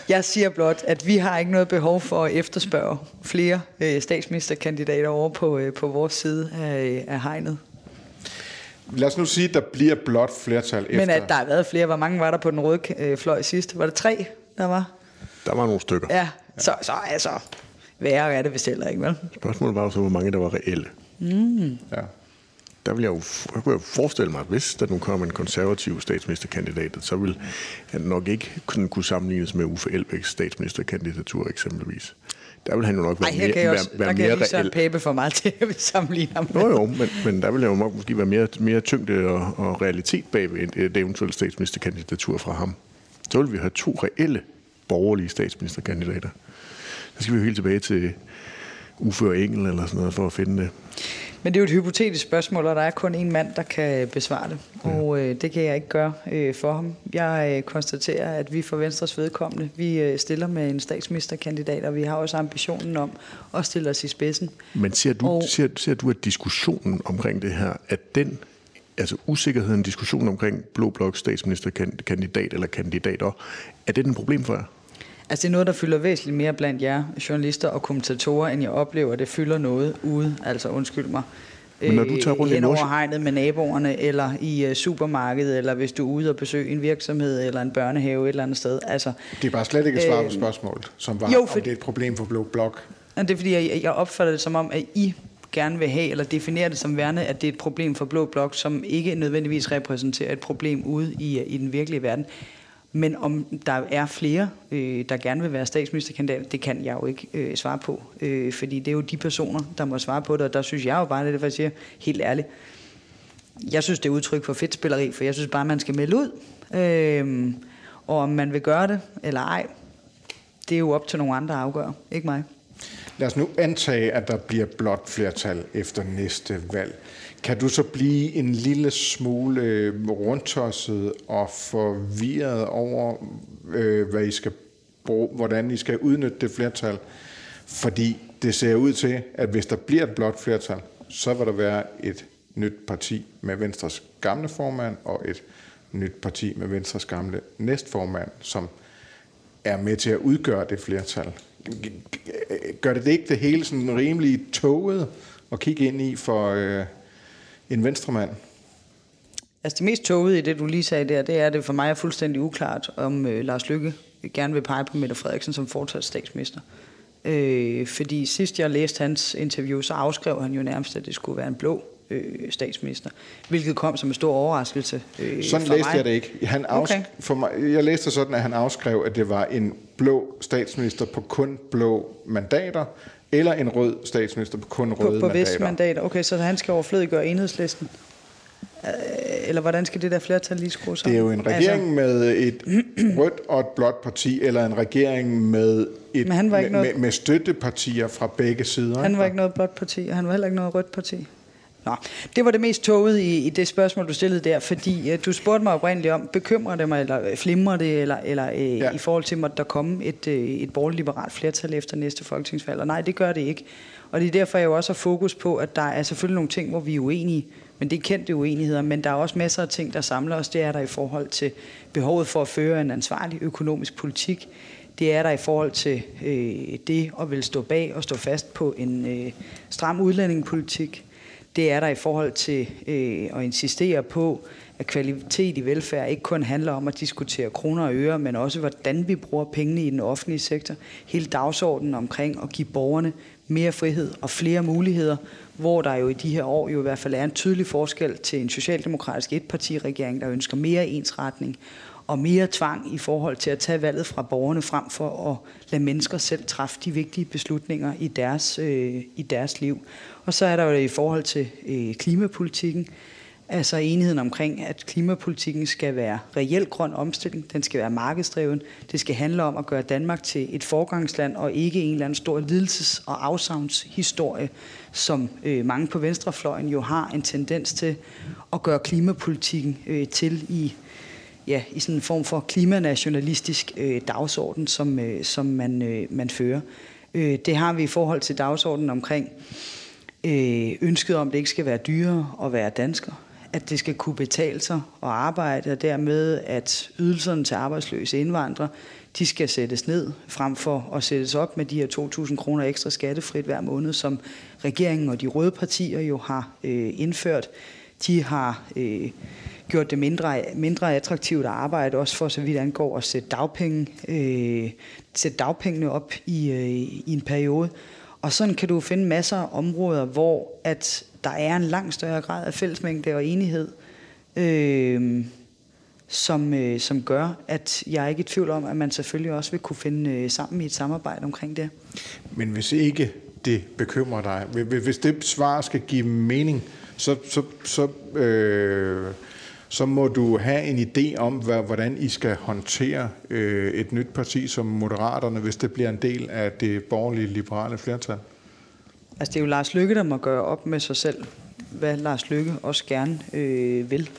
Jeg siger blot, at vi har ikke noget behov for at efterspørge flere øh, statsministerkandidater over på, øh, på vores side af, af hegnet. Lad os nu sige, at der bliver blot flertal efter. Men at der har været flere. Hvor mange var der på den røde øh, fløj sidst? Var det tre, der var? Der var nogle stykker. Ja, så, så altså, værre er det vist heller ikke, vel? Spørgsmålet var jo så, hvor mange der var reelle. Ja. Der vil jeg jo, jeg kunne jo forestille mig, at hvis der nu kom en konservativ statsministerkandidat, så vil han nok ikke kunne, kunne sammenlignes med Uffe Elbæks statsministerkandidatur eksempelvis. Der vil han jo nok være Ej, kan mere, jeg også, være, være der kan jeg lige. Pape for meget til at sammenligne ham med. Jo jo, men, men der vil jo nok måske være mere, mere tyngde og, og realitet bag ved et, eventuelt statsministerkandidatur fra ham. Så vil vi have to reelle borgerlige statsministerkandidater. Der skal vi jo helt tilbage til Og Engel eller sådan noget for at finde det. Men det er jo et hypotetisk spørgsmål, og der er kun en mand, der kan besvare det. Og øh, det kan jeg ikke gøre øh, for ham. Jeg øh, konstaterer, at vi for Venstres vedkommende, vi øh, stiller med en statsministerkandidat, og vi har også ambitionen om at stille os i spidsen. Men ser du, Og- ser, ser du, at diskussionen omkring det her, at den, altså usikkerheden, diskussionen omkring Blå Blok statsministerkandidat eller kandidater, er det et problem for jer? Altså det er noget, der fylder væsentligt mere blandt jer journalister og kommentatorer, end jeg oplever, at det fylder noget ude. Altså undskyld mig. Men når du tager rundt i hen over hegnet med naboerne, eller i uh, supermarkedet, eller hvis du er ude og besøge en virksomhed, eller en børnehave et eller andet sted. Altså, Det er bare slet ikke et svar på Øh, spørgsmålet, som var, jo, om for- det er et problem for Blå Blok. Det er fordi, jeg, jeg opfatter det som om, at I gerne vil have, eller definerer det som værende, at det er et problem for Blå Blok, som ikke nødvendigvis repræsenterer et problem ude i, i den virkelige verden. Men om der er flere, øh, der gerne vil være statsministerkandidat, det kan jeg jo ikke øh, svare på. Øh, fordi det er jo de personer, der må svare på det, og der synes jeg jo bare, det er det, jeg siger helt ærligt. Jeg synes, det er udtryk for fedt spilleri, for jeg synes bare, man skal melde ud. Øh, og om man vil gøre det eller ej, det er jo op til nogle andre at afgøre, ikke mig. Lad os nu antage, at der bliver blot flertal efter næste valg. Kan du så blive en lille smule øh, rundtosset og forvirret over, øh, hvad I skal bruge, hvordan I skal udnytte det flertal? Fordi det ser ud til, at hvis der bliver et blot flertal, så vil der være et nyt parti med Venstres gamle formand og et nyt parti med Venstres gamle næstformand, som er med til at udgøre det flertal. Gør det det ikke det hele sådan rimelig toget at kigge ind i for øh, en venstremand? Altså det mest tåget i det, du lige sagde der, det er, at det for mig er fuldstændig uklart, om øh, Lars Lykke gerne vil pege på Mette Frederiksen som fortsat statsminister. Øh, fordi sidst jeg læste hans interview, så afskrev han jo nærmest, at det skulle være en blå øh, statsminister. Hvilket kom som en stor overraskelse øh, Sådan læste mig. jeg det ikke. Han afsk- Okay. for mig, jeg læste sådan, at han afskrev, at det var en blå statsminister på kun blå mandater, eller en rød statsminister på kun På, røde på mandater. mandater. Okay, så han skal overflødiggøre enhedslisten. eller hvordan skal det der flertal lige skrues Det er jo en regering altså, med et [CLEARS THROAT] rødt og et blåt parti, eller en regering med, et, Men han var ikke med, noget- med, med støttepartier fra begge sider. Han var ikke noget blåt parti, og han var heller ikke noget rødt parti. Nå, det var det mest toget i, i det spørgsmål, du stillede der, fordi uh, du spurgte mig oprindeligt om, bekymrer det mig, eller øh, flimrer det, eller, eller uh, Ja. i forhold til, at der komme et, uh, et borgerligt-liberalt flertal efter næste folketingsvalg. Og nej, det gør det ikke. Og det er derfor, jeg jo også har fokus på, at der er selvfølgelig nogle ting, hvor vi er uenige, men det er kendte uenigheder, men der er også masser af ting, der samler os. Det er der i forhold til behovet for at føre en ansvarlig økonomisk politik. Det er der i forhold til øh, det at vil stå bag og stå fast på en øh, stram udlændingepolitik. Det er der i forhold til øh, at insistere på, at kvalitet i velfærd ikke kun handler om at diskutere kroner og øre, men også hvordan vi bruger pengene i den offentlige sektor. Hele dagsordenen omkring at give borgerne mere frihed og flere muligheder, hvor der jo i de her år jo i hvert fald er en tydelig forskel til en socialdemokratisk etpartiregering, der ønsker mere ensretning og mere tvang i forhold til at tage valget fra borgerne frem for at lade mennesker selv træffe de vigtige beslutninger i deres, øh, i deres liv. Og så er der jo i forhold til øh, klimapolitikken, altså enigheden omkring, at klimapolitikken skal være reelt grøn omstilling, den skal være markedsdreven, det skal handle om at gøre Danmark til et forgangsland og ikke en eller anden stor lidelses- og afsavnshistorie, som øh, mange på venstrefløjen jo har en tendens til at gøre klimapolitikken øh, til i ja, i sådan en form for klimanationalistisk øh, dagsorden, som, øh, som man, øh, man fører. Øh, det har vi i forhold til dagsordenen omkring øh, ønsket om, at det ikke skal være dyrere at være dansker, at det skal kunne betale sig at arbejde, og dermed at ydelserne til arbejdsløse indvandrere, de skal sættes ned, frem for at sættes op med de her 2.000 kroner ekstra skattefrit hver måned, som regeringen og de røde partier jo har øh, indført. De har øh, gjort det mindre, mindre attraktivt at arbejde, også for så vidt angår at sætte, dagpenge, øh, sætte dagpengene op i, øh, i en periode. Og sådan kan du finde masser af områder, hvor at der er en langt større grad af fællesmængde og enighed, øh, som, øh, som gør, at jeg er ikke i tvivl om, at man selvfølgelig også vil kunne finde øh, sammen i et samarbejde omkring det. Men hvis ikke det bekymrer dig, hvis- hvis det svar skal give mening, så, så, så, øh, så må du have en idé om, hvad, hvordan I skal håndtere øh, et nyt parti som Moderaterne, hvis det bliver en del af det borgerlige liberale flertal. Altså det er jo Lars Lykke, der må gøre op med sig selv, hvad Lars Lykke også gerne øh, vil,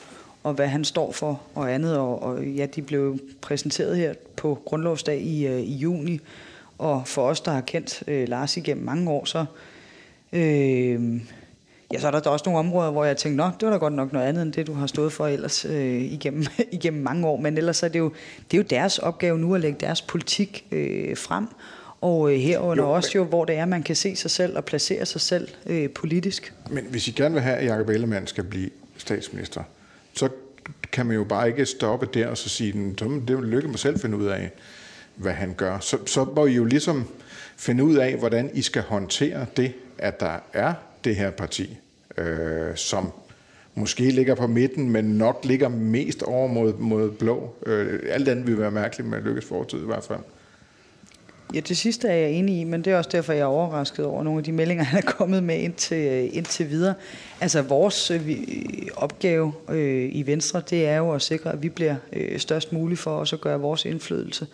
og hvad han står for og andet. Og, og ja, de blev præsenteret her på grundlovsdag i, øh, i juni, og for os, der har kendt øh, Lars igennem mange år, så, øh, ja, så er der også nogle områder, hvor jeg tænkte, nå, det var da godt nok noget andet end det, du har stået for ellers øh, igennem, [LAUGHS] igennem mange år. Men ellers er det jo, det er jo deres opgave nu at lægge deres politik øh, frem, og øh, herunder Jo, jo, også jo, hvor det er, man kan se sig selv og placere sig selv øh, politisk. Men hvis I gerne vil have, at Jacob Ellemann skal blive statsminister, så kan man jo bare ikke stoppe der og så sige, "Nå, men det vil lykke mig selv finde ud af, hvad han gør. Så, så må I jo ligesom finde ud af, hvordan I skal håndtere det, at der er det her parti, øh, som måske ligger på midten, men nok ligger mest over mod, mod blå. Øh, alt andet vil være mærkeligt med Lykkes fortid i hvert fald. Ja, det sidste er jeg enig i, men det er også derfor, jeg er overrasket over nogle af de meldinger, [LAUGHS] han er kommet med indtil, øh, indtil videre. Altså vores øh, opgave øh, i Venstre, det er jo at sikre, at vi bliver øh, størst muligt for os at gøre vores indflydelse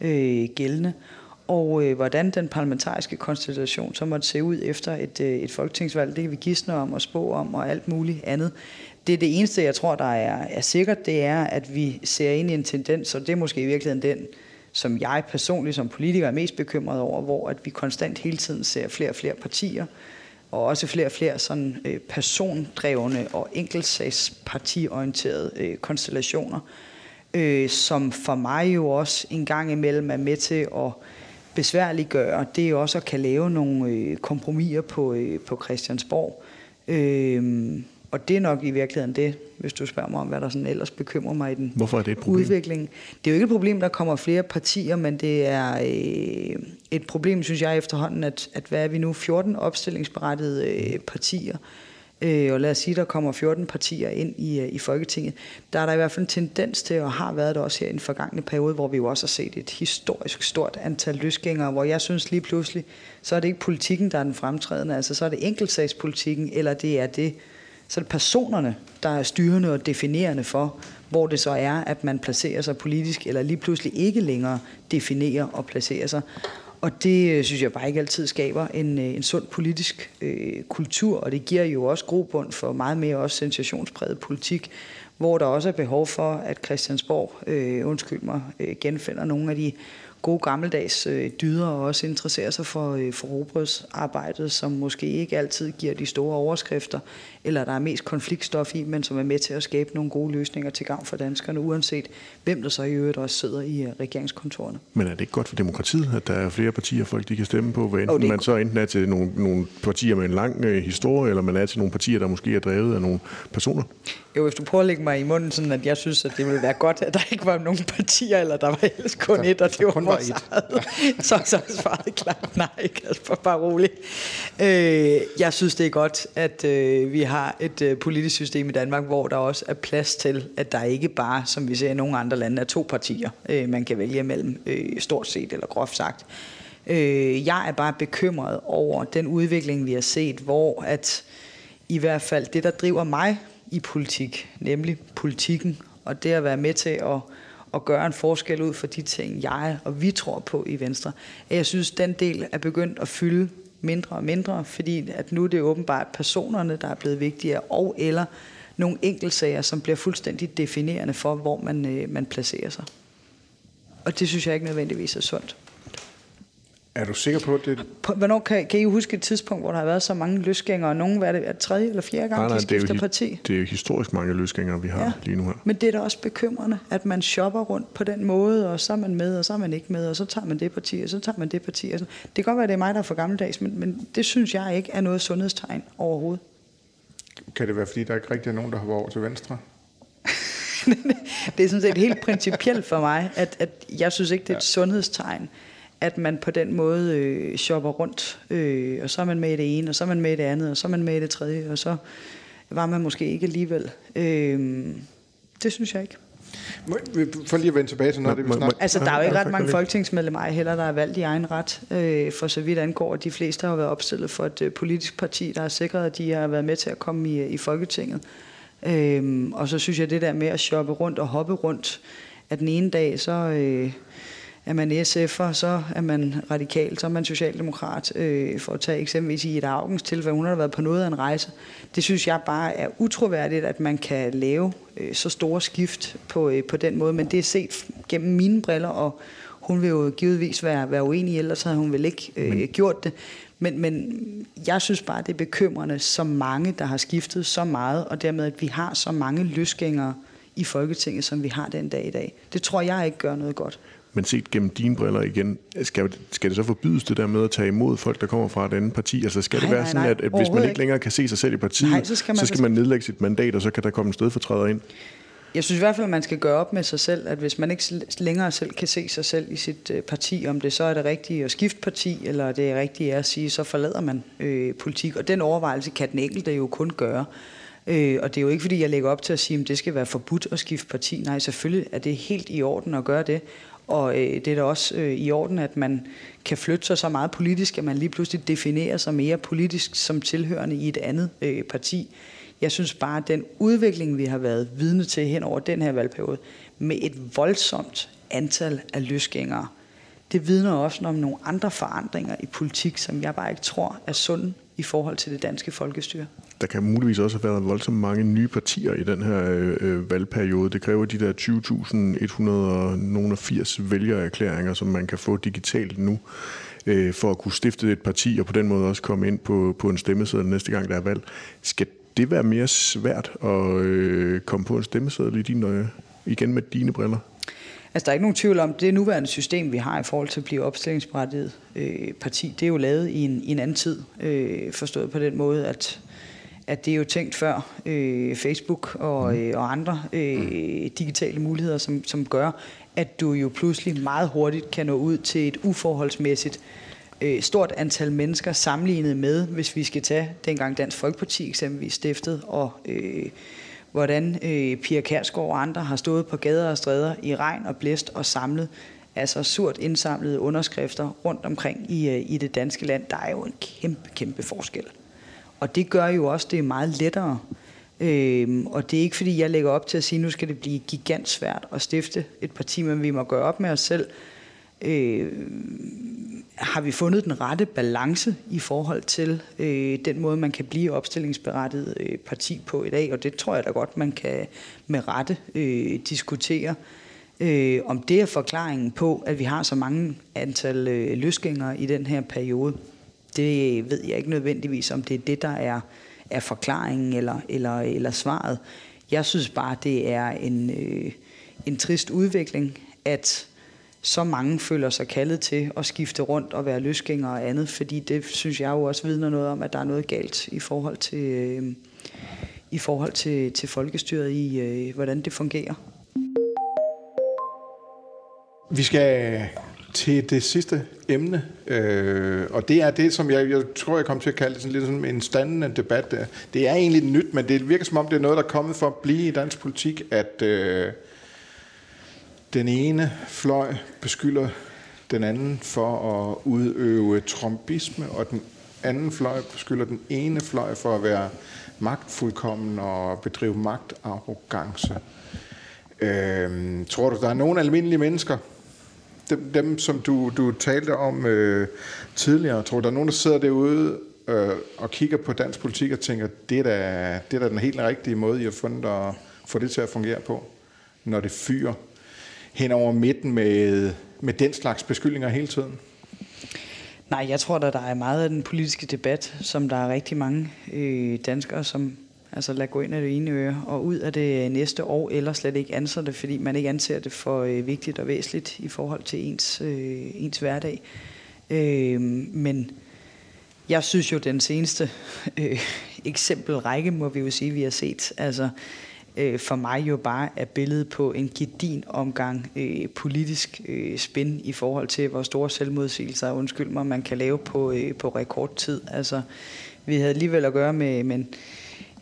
øh, gældende. Og øh, hvordan den parlamentariske konstellation så måtte se ud efter et, øh, et folketingsvalg, det kan vi gisne om og spå om og alt muligt andet. Det er det eneste, jeg tror, der er, er sikkert, det er, at vi ser ind i en tendens, og det er måske i virkeligheden den, som jeg personligt som politiker er mest bekymret over, hvor at vi konstant hele tiden ser flere og flere partier, og også flere og flere sådan, øh, persondrevne og enkeltsagspartiorienterede øh, konstellationer, øh, som for mig jo også en gang imellem er med til at besværliggøre, det er også at kan lave nogle øh, kompromiser på, øh, på Christiansborg. Øh, og det er nok i virkeligheden det, hvis du spørger mig om, hvad der sådan ellers bekymrer mig i den Hvorfor er det et problem? udvikling. Det er jo ikke et problem, der kommer flere partier, men det er øh, et problem, synes jeg efterhånden, at, at hvad er vi nu, 14 opstillingsberettigede øh, partier, øh, øh, og lad os sige, der kommer 14 partier ind i, øh, i Folketinget. Der er der i hvert fald en tendens til, og har været det også her i den forgangne periode, hvor vi jo også har set et historisk stort antal løsgængere, hvor jeg synes lige pludselig, så er det ikke politikken, der er den fremtrædende, altså så er det enkeltsagspolitikken, eller det er det, så er det personerne, der er styrende og definerende for, hvor det så er, at man placerer sig politisk, eller lige pludselig ikke længere definerer og placerer sig. Og det øh, synes jeg bare ikke altid skaber en, øh, en sund politisk øh, kultur, og det giver jo også grobund for meget mere også sensationspræget politik, hvor der også er behov for, at Christiansborg, øh, undskyld mig, øh, genfinder nogle af de gode gammeldags øh, dyder og også interesserer sig for, øh, for robrødsarbejdet, som måske ikke altid giver de store overskrifter, eller der er mest konfliktstof i, men som er med til at skabe nogle gode løsninger til gavn for danskerne, uanset hvem der så i øvrigt også sidder i uh, regeringskontorene. Men er det ikke godt for demokratiet, at der er flere partier, folk de kan stemme på, hvad enten oh, man så enten er til nogle, nogle partier med en lang øh, historie, eller man er til nogle partier, der måske er drevet af nogle personer? Jo, hvis du prøver at lægge mig i munden, sådan at jeg synes, at det ville være godt, at der ikke var nogen partier, eller der var helst kun et, og det var vores eget, så, så svaret klart nej, Kasper, bare rolig. Øh, jeg synes, det er godt, at øh, vi har har et øh, politisk system i Danmark, hvor der også er plads til, at der ikke bare, som vi ser i nogle andre lande, er to partier, øh, man kan vælge mellem, øh, stort set eller groft sagt. Øh, jeg er bare bekymret over den udvikling, vi har set, hvor at i hvert fald det, der driver mig i politik, nemlig politikken, og det at være med til at, at gøre en forskel ud for de ting, jeg og vi tror på i Venstre. at Jeg synes, den del er begyndt at fylde mindre og mindre, fordi at nu er det åbenbart personerne, der er blevet vigtigere, og eller nogle enkeltsager, som bliver fuldstændig definerende for, hvor man, øh, man placerer sig. Og det synes jeg ikke nødvendigvis er sundt. Er du sikker på det? På, hvornår kan, kan I huske et tidspunkt, hvor der har været så mange løsgængere, og nogen hvad er det, tredje eller fjerde gang, nej, nej, de skifter det parti? Det er jo historisk mange løsgængere, vi har ja. lige nu her. Men det er da også bekymrende, at man shopper rundt på den måde, og så er man med, og så er man ikke med, og så tager man det parti, og så tager man det parti. Og så. Det kan godt være, at det er mig, der er for gammeldags, men, men det synes jeg ikke er noget sundhedstegn overhovedet. Kan det være, fordi der ikke rigtig er nogen, der har været over til venstre? [LAUGHS] det er sådan set helt principielt for mig, at, at jeg synes ikke, det er et sundhedstegn, at man på den måde øh, shopper rundt, øh, og så er man med i det ene, og så er man med i det andet, og så er man med i det tredje, og så var man måske ikke alligevel. Øh, det synes jeg ikke. For lige at vende tilbage til noget det, vi snakker Altså, der er jo ikke ret mange folketingsmedlemmer heller, der er valgt i egen ret, øh, for så vidt angår. De fleste har været opstillet for et øh, politisk parti, der har sikret, at de har været med til at komme i, i Folketinget. Øh, og så synes jeg, det der med at shoppe rundt og hoppe rundt, at den ene dag, så... Øh, er man SF'er, så er man radikal, så er man socialdemokrat. Øh, for at tage eksempelvis i et Augens tilfælde, hun har været på noget af en rejse. Det synes jeg bare er utroværdigt, at man kan lave øh, så store skift på, øh, på den måde. Men det er set gennem mine briller, og hun vil jo givetvis være, være uenig, ellers havde hun vel ikke øh, gjort det. Men, men jeg synes bare, det er bekymrende, så mange, der har skiftet så meget, og dermed, at vi har så mange løsgængere i Folketinget, som vi har den dag i dag. Det tror jeg ikke gør noget godt. Men set gennem dine briller igen, skal, skal det så forbydes det der med at tage imod folk, der kommer fra et andet parti? Altså skal nej, det være nej, sådan, at, at hvis man ikke længere kan se sig selv i partiet, nej, så skal man, så skal man nedlægge sit mandat, og så kan der komme en stedfortræder ind? Jeg synes i hvert fald, at man skal gøre op med sig selv, at hvis man ikke længere selv kan se sig selv i sit øh, parti, om det så er det rigtige at skifte parti, eller det rigtige er at sige, så forlader man øh, politik. Og den overvejelse kan den enkelte jo kun gøre. Øh, og det er jo ikke, fordi jeg lægger op til at sige, at det skal være forbudt at skifte parti. Nej, selvfølgelig er det helt i orden at gøre det. Og øh, det er da også øh, i orden, at man kan flytte sig så meget politisk, at man lige pludselig definerer sig mere politisk som tilhørende i et andet øh, parti. Jeg synes bare, at den udvikling, vi har været vidne til hen over den her valgperiode, med et voldsomt antal af løsgængere, det vidner også om nogle andre forandringer i politik, som jeg bare ikke tror er sunde i forhold til det danske folkestyre der kan muligvis også have været voldsomt mange nye partier i den her øh, øh valgperiode. Det kræver de der 20.180 vælgererklæringer, som man kan få digitalt nu, øh, for at kunne stifte et parti og på den måde også komme ind på, på en stemmeseddel næste gang, der er valg. Skal det være mere svært at øh, komme på en stemmeseddel i din, øh, igen med dine briller? Altså, der er ikke nogen tvivl om, det nuværende system, vi har i forhold til at blive opstillingsberettiget øh, parti, det er jo lavet i en, i en anden tid, øh, forstået på den måde, at at det er jo tænkt før øh, Facebook og, mm. øh, og andre øh, mm. digitale muligheder, som, som gør, at du jo pludselig meget hurtigt kan nå ud til et uforholdsmæssigt øh, stort antal mennesker sammenlignet med, hvis vi skal tage dengang Dansk Folkeparti eksempelvis stiftet, og øh, hvordan øh, Pia Kærsgaard og andre har stået på gader og stræder i regn og blæst og samlet altså surt indsamlede underskrifter rundt omkring i, øh, i det danske land. Der er jo en kæmpe, kæmpe forskel. Og det gør jo også, det er meget lettere Øhm, og det er ikke fordi, jeg lægger op til at sige, at nu skal det blive gigantsvært at stifte et parti, men vi må gøre op med os selv. Øh, har vi fundet den rette balance i forhold til øh, den måde, man kan blive opstillingsberettiget øh, parti på i dag, og det tror jeg da godt, man kan med rette øh, diskutere. Øh, om det er forklaringen på, at vi har så mange antal øh, løsgængere i den her periode, det ved jeg ikke nødvendigvis, om det er det, der er, er forklaringen eller, eller, eller svaret. Jeg synes bare, det er en, øh, en trist udvikling, at så mange føler sig kaldet til at skifte rundt og være løsgængere og andet, fordi det synes jeg jo også vidner noget om, at der er noget galt i forhold til, øh, i forhold til, til folkestyret i, øh, hvordan det fungerer. Vi skal til det sidste emne, øh, og det er det, som jeg, jeg tror, jeg kommer til at kalde det sådan lidt sådan en standende debat. Der. Det er egentlig nyt, men det virker som om, det er noget, der er kommet for at blive i dansk politik, at øh, den ene fløj beskylder den anden for at udøve trombisme, og den anden fløj beskylder den ene fløj for at være magtfuldkommen og bedrive magtarrogance. Øh, tror du, der er nogle almindelige mennesker, dem, dem som du, du talte om øh, tidligere, tror du, der er nogen, der sidder derude øh, og kigger på dansk politik og tænker, det er da, det er da den helt rigtige måde, I har fundet at få det til at fungere på, når det fyrer hen over midten med, med den slags beskyldninger hele tiden? Nej, jeg tror, at der er meget af den politiske debat, som der er rigtig mange øh, danskere, som altså lader gå ind af det ene øre og ud af det øh, næste år, eller slet ikke anser det, fordi man ikke anser det for øh, vigtigt og væsentligt i forhold til ens, øh, ens hverdag. Øh, men jeg synes jo, den seneste øh, [LAUGHS] eksempelrække, må vi jo sige, vi har set, altså øh, for mig jo bare er billedet på en gedin omgang øh, politisk øh, spin i forhold til, hvor store selvmodsigelser, undskyld mig, man kan lave på, øh, på rekordtid. Altså, vi havde alligevel at gøre med, men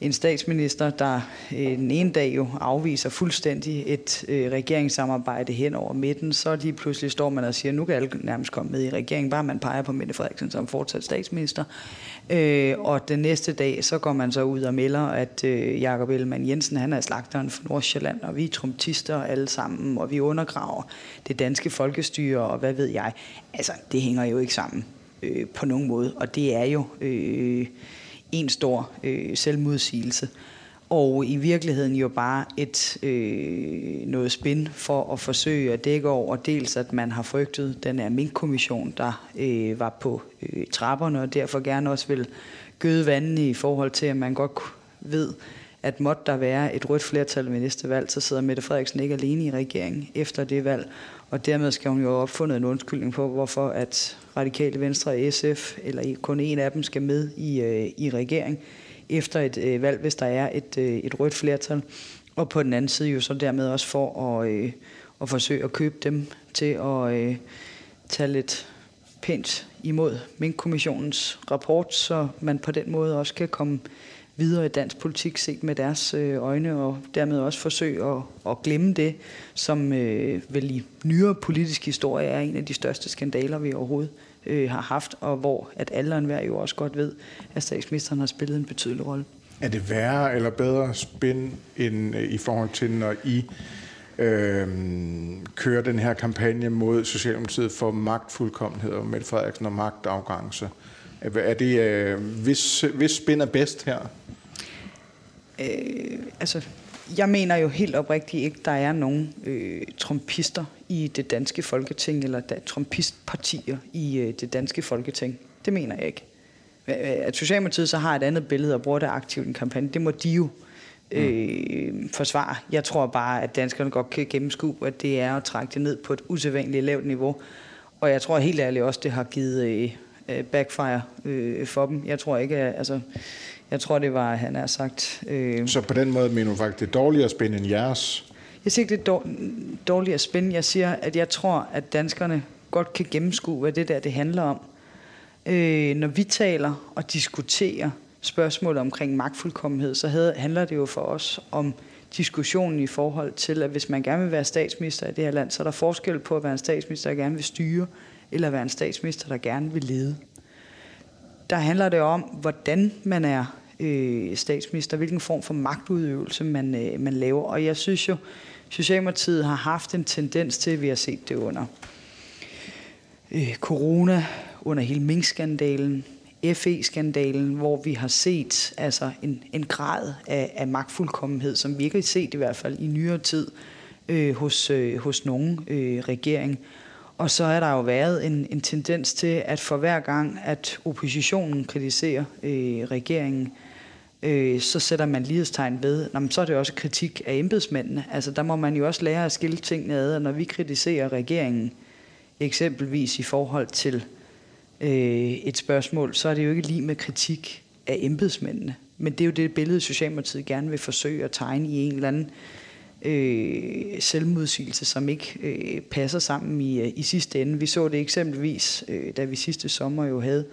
en statsminister, der øh, den ene dag jo afviser fuldstændig et øh, regeringssamarbejde hen over midten, så lige pludselig står man og siger, nu kan alle nærmest komme med i regeringen, bare man peger på Mette Frederiksen som fortsat statsminister. Øh, og den næste dag, så går man så ud og melder, at øh, Jakob Ellemann Jensen, han er slagteren for Nordsjælland, og vi er trumptister alle sammen, og vi undergraver det danske folkestyre, og hvad ved jeg. Altså, det hænger jo ikke sammen øh, på nogen måde, og det er jo... Øh, en stor øh, selvmodsigelse. Og i virkeligheden jo bare et øh, noget spin for at forsøge at dække over dels, at man har frygtet den her minkkommission, der øh, var på øh, trapperne, og derfor gerne også vil gøde vandene i forhold til, at man godt ved, at måtte der være et rødt flertal ved næste valg, så sidder Mette Frederiksen ikke alene i regeringen efter det valg. Og dermed skal hun jo have opfundet en undskyldning på, hvorfor at Radikale Venstre og SF, eller kun en af dem, skal med i, øh, i regering efter et øh, valg, hvis der er et, øh, et rødt flertal. Og på den anden side jo så dermed også for at, øh, at forsøge at købe dem til at øh, tage lidt pænt imod Mink-kommissionens rapport, så man på den måde også kan komme videre i dansk politik set med deres øh, øjne, og dermed også forsøge at, at glemme det, som øh, vel i nyere politisk historie er en af de største skandaler, vi overhovedet øh, har haft, og hvor at alle og enhver jo også godt ved, at statsministeren har spillet en betydelig rolle. Er det værre eller bedre spænd end øh, i forhold til, når I øh, kører den her kampagne mod Socialdemokratiet for magtfuldkommenhed og Mette Frederiksen og magtafgangse? Er det, øh, hvis, hvis spænd er bedst her? Øh, altså, jeg mener jo helt oprigtigt ikke, der er nogen øh, trompister i det danske folketing, eller der, trompistpartier i øh, det danske folketing. Det mener jeg ikke. At Socialdemokratiet så har et andet billede og bruger det aktivt i en kampagne, det må de jo øh, forsvare. Jeg tror bare, at danskerne godt kan gennemskue, at det er at trække det ned på et usædvanligt lavt niveau. Og jeg tror helt ærligt også, det har givet øh, øh backfire øh, for dem. Jeg tror ikke, at, altså, jeg tror, det var, han har sagt... Øh, så på den måde mener du faktisk, det er dårligere spænd end jeres? Jeg siger ikke, det er dårligere spænd. Jeg siger, at jeg tror, at danskerne godt kan gennemskue, hvad det der det handler om. Øh, når vi taler og diskuterer spørgsmålet omkring magtfuldkommenhed, så havde, handler det jo for os om diskussionen i forhold til, at hvis man gerne vil være statsminister i det her land, så er der forskel på at være en statsminister, der gerne vil styre, eller være en statsminister, der gerne vil lede. Der handler det om, hvordan man er øh, statsminister, hvilken form for magtudøvelse man, øh, man laver. Og jeg synes jo, Socialdemokratiet har haft en tendens til, vi har set det under øh, corona, under hele minkskandalen, FE-skandalen, hvor vi har set altså en, en grad af, af magtfuldkommenhed, som vi ikke har set i hvert fald i nyere tid øh, hos, øh, hos nogen øh, regering. Og så er der jo været en, en tendens til, at for hver gang, at oppositionen kritiserer øh, regeringen, øh, så sætter man lighedstegn ved, Nå, så er det også kritik af embedsmændene. Altså der må man jo også lære at skille tingene ad, og når vi kritiserer regeringen, eksempelvis i forhold til øh, et spørgsmål, så er det jo ikke lige med kritik af embedsmændene. Men det er jo det billede, Socialdemokratiet gerne vil forsøge at tegne i en eller anden øh, Øh, selvmodsigelse, som ikke øh, passer sammen i, øh, i sidste ende. Vi så det eksempelvis, øh, da vi sidste sommer jo havde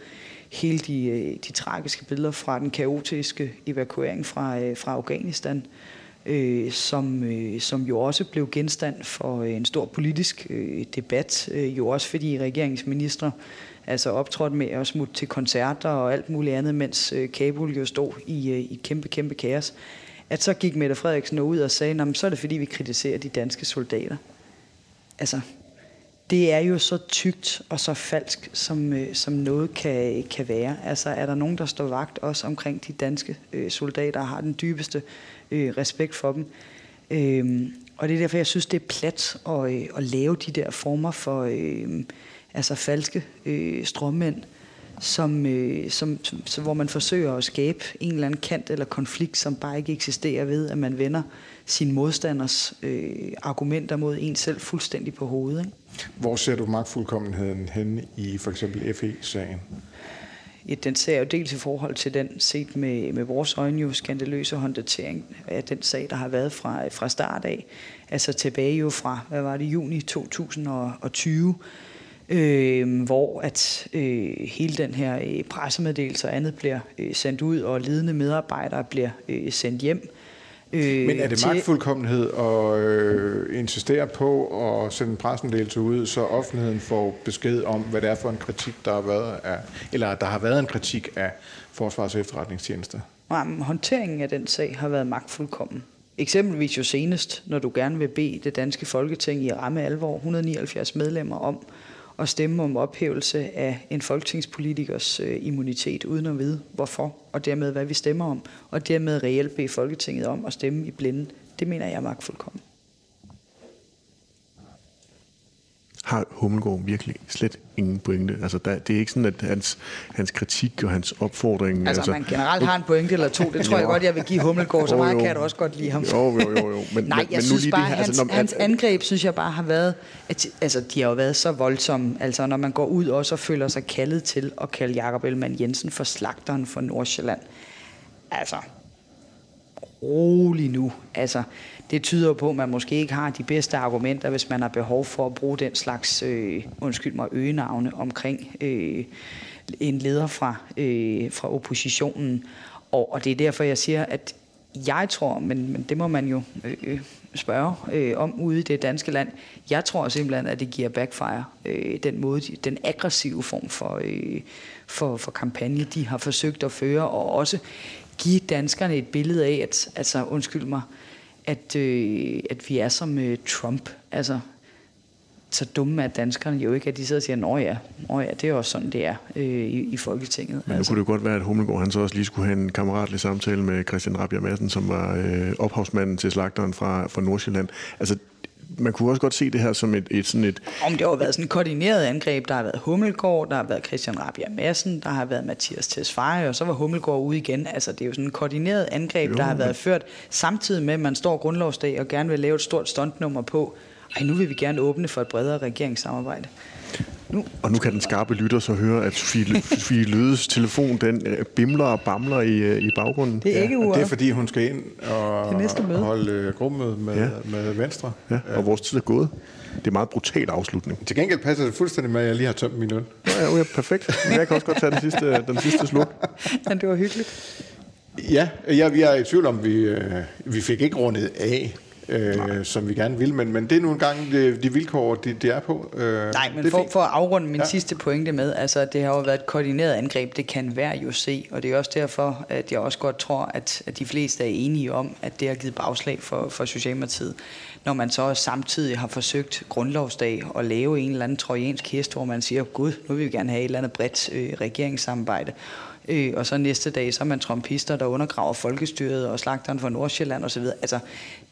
hele de, øh, de tragiske billeder fra den kaotiske evakuering fra, øh, fra Afghanistan, øh, som, øh, som jo også blev genstand for øh, en stor politisk øh, debat, øh, jo også fordi regeringsminister altså optrådte med at smutte til koncerter og alt muligt andet, mens øh, Kabul jo stod i, øh, i kæmpe, kæmpe kaos at så gik Mette Frederiksen ud og sagde, så er det fordi, vi kritiserer de danske soldater. Altså, det er jo så tygt og så falsk, som, øh, som noget kan, kan være. Altså, er der nogen, der står vagt også omkring de danske øh, soldater og har den dybeste øh, respekt for dem? Øhm, og det er derfor, jeg synes, det er plat at, øh, at lave de der former for øh, altså falske øh, strømmænd, som, øh, som, som, hvor man forsøger at skabe en eller anden kant eller konflikt, som bare ikke eksisterer ved, at man vender sin modstanders øh, argumenter mod en selv fuldstændig på hovedet. Ikke? Hvor ser du magtfuldkommenheden hen i for eksempel FE-sagen? Ja, den ser jo dels i forhold til den, set med, med vores øjne jo skandaløse håndtering af den sag, der har været fra, fra start af. Altså tilbage jo fra, hvad var det, juni 2020, øh, hvor at øh, hele den her øh, pressemeddelelse og andet bliver øh, sendt ud, og ledende medarbejdere bliver øh, sendt hjem. Øh, Men er det magtfuldkommenhed at øh, insistere på at sende en pressemeddelelse ud, så offentligheden får besked om, hvad det er for en kritik, der har været af, eller der har været en kritik af Forsvars- og efterretningstjenester? Jamen, håndteringen af den sag har været magtfuldkommen. Eksempelvis jo senest, når du gerne vil bede det danske folketing i ramme alvor, 179 medlemmer om at stemme om ophævelse af en folketingspolitikers øh, immunitet, uden at vide hvorfor, og dermed hvad vi stemmer om, og dermed reelt bede Folketinget om at stemme i blinde. Det mener jeg er magtfuldkommen. Har Hummelgaard virkelig slet ingen pointe? Altså, der, det er ikke sådan, at hans, hans kritik og hans opfordring... Altså, altså man generelt har en pointe eller to, det tror jeg godt, jeg vil give Hummelgaard, så meget kan jeg da også godt lide ham. Jo, jo, jo. jo. Men, [LAUGHS] Nej, jeg men, synes nu lige bare, det her, hans, altså, når, hans angreb, synes jeg bare har været... At, altså, de har jo været så voldsomme. Altså, når man går ud også og føler sig kaldet til at kalde Jakob Ellemann Jensen for slagteren for Nordsjælland. Altså, rolig nu. Altså, det tyder på, at man måske ikke har de bedste argumenter, hvis man har behov for at bruge den slags, øh, undskyld mig, øgenavne omkring øh, en leder fra, øh, fra oppositionen. Og, og det er derfor, jeg siger, at jeg tror, men, men det må man jo øh, øh spørge øh, om ude i det danske land. Jeg tror simpelthen, at det giver backfire, øh, den måde, den aggressive form for, øh, for, for kampagne, de har forsøgt at føre, og også give danskerne et billede af, at, altså undskyld mig, at, øh, at vi er som øh, Trump. Altså, så dumme er danskerne jo ikke, at de sidder og siger, nå ja, nå ja det er også sådan, det er øh, i, i Folketinget. Men nu altså. kunne det godt være, at Hummelgaard han så også lige skulle have en kammeratlig samtale med Christian Rabia Madsen, som var øh, ophavsmanden til slagteren fra, fra Nordsjælland. Altså, man kunne også godt se det her som et, et sådan et... Om det har været sådan et koordineret angreb. Der har været Hummelgaard, der har været Christian Rabia Madsen, der har været Mathias Tesfaye, og så var Hummelgaard ude igen. Altså, det er jo sådan et koordineret angreb, jo, der har været ført, samtidig med, at man står grundlovsdag og gerne vil lave et stort stuntnummer på. Ej, nu vil vi gerne åbne for et bredere regeringssamarbejde. Nu. Og nu kan den skarpe lytter så høre, at Sofie, [LAUGHS] Sofie Lødes telefon, den øh, bimler og bamler i, øh, i baggrunden. Det er ikke ja, det er fordi, hun skal ind og holde øh, gruppemøde med, ja. med Venstre. Ja, og vores tid er gået. Det er en meget brutal afslutning. Til gengæld passer det fuldstændig med, at jeg lige har tømt min øl. Ja, ja, perfekt. Jeg kan også godt tage den sidste, [LAUGHS] den sidste sluk. Ja, det var hyggeligt. Ja, jeg, jeg er i tvivl om, vi, vi fik ikke rundet af øh, som vi gerne vil. Men, men det er nu engang de, de vilkår, de, de er på. Øh, Nej, men for, for at afrunde min ja. sidste pointe med, altså det har jo været et koordineret angreb, det kan være jo se, og det er også derfor, at jeg også godt tror, at, at de fleste er enige om, at det har givet bagslag for, for Socialdemokratiet når man så samtidig har forsøgt grundlovsdag at lave en eller anden trojansk hest, hvor man siger, gud, nu vil vi gerne have et eller andet bredt øh, regeringssamarbejde. Øh, og så næste dag, så er man trompister, der undergraver folkestyret og slagteren fra Nordsjælland osv. Altså,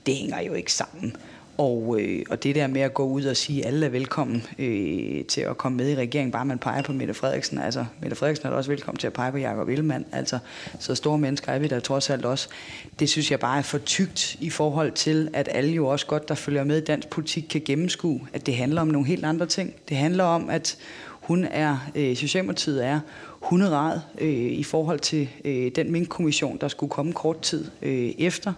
det hænger jo ikke sammen. Og, øh, og det der med at gå ud og sige, at alle er velkommen øh, til at komme med i regeringen, bare man peger på Mette Frederiksen. Altså, Mette Frederiksen er da også velkommen til at pege på Jacob Ellemann. Altså, så store mennesker er vi der trods alt også. Det synes jeg bare er for tygt i forhold til, at alle jo også godt, der følger med i dansk politik, kan gennemskue, at det handler om nogle helt andre ting. Det handler om, at hun er, øh, Socialdemokratiet er hunderad øh, i forhold til øh, den minkkommission, der skulle komme kort tid øh, efter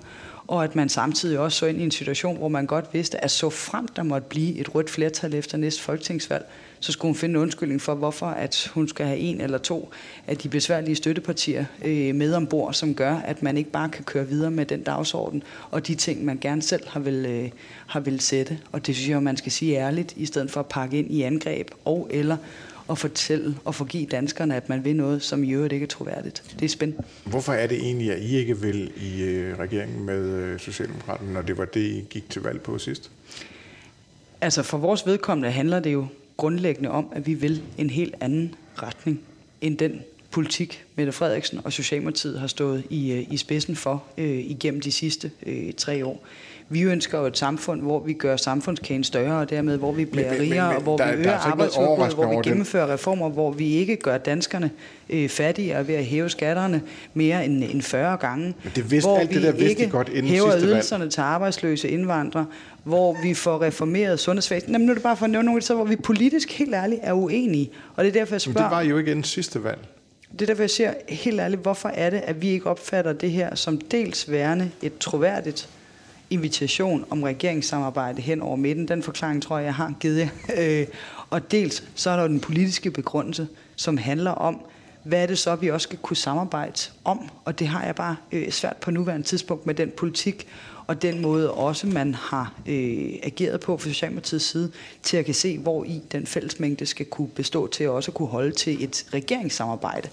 og at man samtidig også så ind i en situation, hvor man godt vidste, at så frem der måtte blive et rødt flertal efter næste folketingsvalg, så skulle hun finde en undskyldning for, hvorfor at hun skal have en eller to af de besværlige støttepartier øh, med ombord, som gør, at man ikke bare kan køre videre med den dagsorden og de ting, man gerne selv har vil, øh, har vil sætte. Og det synes jeg, man skal sige ærligt, i stedet for at pakke ind i angreb og eller at fortælle og forgive danskerne, at man vil noget, som i øvrigt ikke er troværdigt. Det er spændende. Hvorfor er det egentlig, at I ikke vil i øh, regeringen med øh, Socialdemokraterne, når det var det, I gik til valg på sidst? Altså for vores vedkommende handler det jo grundlæggende om, at vi vil en helt anden retning end den politik, Mette Frederiksen og Socialdemokratiet har stået i, øh, i spidsen for øh, igennem de sidste øh, tre år. Vi ønsker jo et samfund, hvor vi gør samfundskagen større, og dermed hvor vi bliver men, rigere, men, men, og hvor der, vi øger altså arbejdsudbuddet, hvor vi gennemfører reformer, hvor vi ikke gør danskerne øh, fattigere ved at hæve skatterne mere end, end 40 gange. Men det vidste, hvor alt det der vidste ikke godt inden hæver ydelserne valg. til arbejdsløse indvandrere, hvor vi får reformeret sundhedsvæsenet. Jamen, nu er det bare for at nævne nogle af hvor vi politisk helt ærligt er uenige. Og det er derfor, jeg spørger... Men det var jo ikke inden sidste valg. Det er derfor, jeg siger helt ærligt, hvorfor er det, at vi ikke opfatter det her som dels værende et troværdigt invitation om regeringssamarbejde hen over midten. Den forklaring tror jeg, jeg har givet jer. [LAUGHS] Øh, og dels så er der den politiske begrundelse, som handler om, hvad er det så, vi også skal kunne samarbejde om? Og det har jeg bare øh, svært på nuværende tidspunkt med den politik, og den måde også, man har øh, ageret på fra Socialdemokratiets side, til at kan se, hvor i den fællesmængde skal kunne bestå til at også kunne holde til et regeringssamarbejde.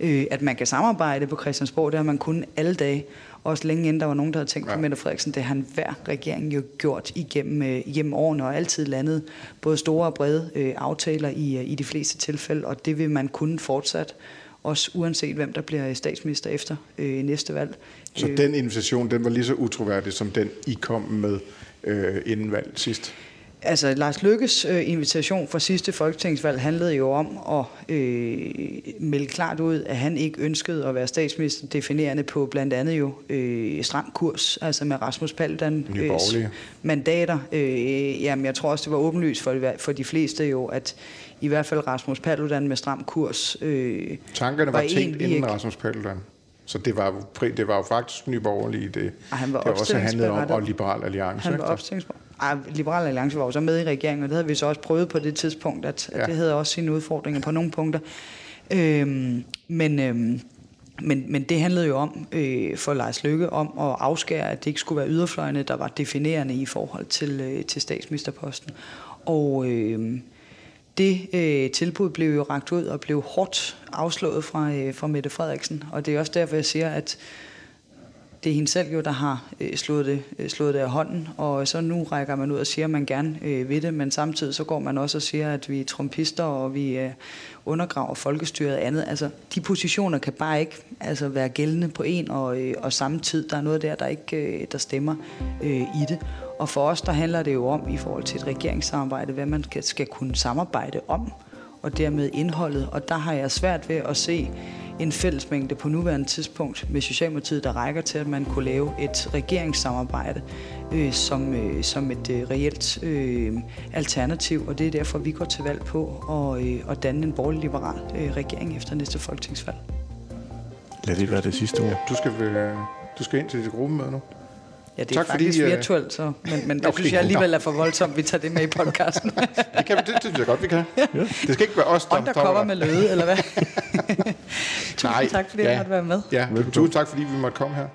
Øh, at man kan samarbejde på Christiansborg, det har man kun alle dage, også længe inden der var nogen, der havde tænkt ja. på Mette Frederiksen. Det har hver regering jo gjort igennem, øh, igennem årene og altid landet både store og brede øh, aftaler i, øh, i de fleste tilfælde, og det vil man kunne fortsat også uanset hvem der bliver statsminister efter øh, næste valg. Så øh, den invitation, den var lige så utroværdig som den, I kom med øh, inden valg sidst? Altså, Lars Lykkes øh, invitation fra sidste folketingsvalg handlede jo om at øh, melde klart ud, at han ikke ønskede at være statsminister, definerende på blandt andet jo øh, stram kurs, altså med Rasmus Paludan øh, mandater. Øh, jamen, jeg tror også, det var åbenlyst for, for de fleste jo, at i hvert fald Rasmus Paludan med stram kurs øh, Tankerne var, var tænkt inden ikke... Rasmus Paludan? Så det var, det var jo faktisk nyborgerlige, det, og han var det også handlede om, og Liberal Alliance. Han var opstillingsberettiget. Ej, Liberal Alliance var jo så med i regeringen, og det havde vi så også prøvet på det tidspunkt, at, ja. at det havde også sine udfordringer på nogle punkter. Øhm, men, øhm, men, men det handlede jo om øh, for Lars Lykke om at afskære, at det ikke skulle være yderfløjene, der var definerende i forhold til, øh, til statsministerposten. Og øh, det øh, tilbud blev jo ragt ud og blev hårdt afslået fra, øh, fra Mette Frederiksen. Og det er også derfor, jeg siger, at det er hende selv jo, der har øh, slået, det, øh, slået det af hånden, og så nu rækker man ud og siger, at man gerne øh, vil det, men samtidig så går man også og siger, at vi er trompister, og vi øh, undergraver folkestyret og andet. Altså, de positioner kan bare ikke altså, være gældende på en og, øh, og samme tid. Der er noget der, der ikke øh, der stemmer øh, i det. Og for os, der handler det jo om, i forhold til et regeringssamarbejde, hvad man skal, skal kunne samarbejde om, og dermed indholdet. Og der har jeg svært ved at se en fællesmængde på nuværende tidspunkt med Socialdemokratiet, der rækker til, at man kunne lave et regeringssamarbejde øh, som, øh, som et øh, reelt øh, alternativ, og det er derfor, vi går til valg på at, øh, at danne en borgerlig-liberal øh, regering efter næste folketingsvalg. Lad det være det sidste ord. Du skal, øh, du skal ind til dit gruppemøde nu. Ja, det er tak faktisk fordi, øh, virtuelt, så, men, men det okay, synes jeg alligevel er for voldsomt, at vi tager det med i podcasten. [LAUGHS] det, kan, det, det synes jeg godt, vi kan. Ja. Det skal ikke være os, der Undercover med løde, eller hvad? [LAUGHS] [LAUGHS] Tusind Nej, tak, fordi ja. jeg måtte være med. Ja, tusind tak, fordi vi måtte komme her.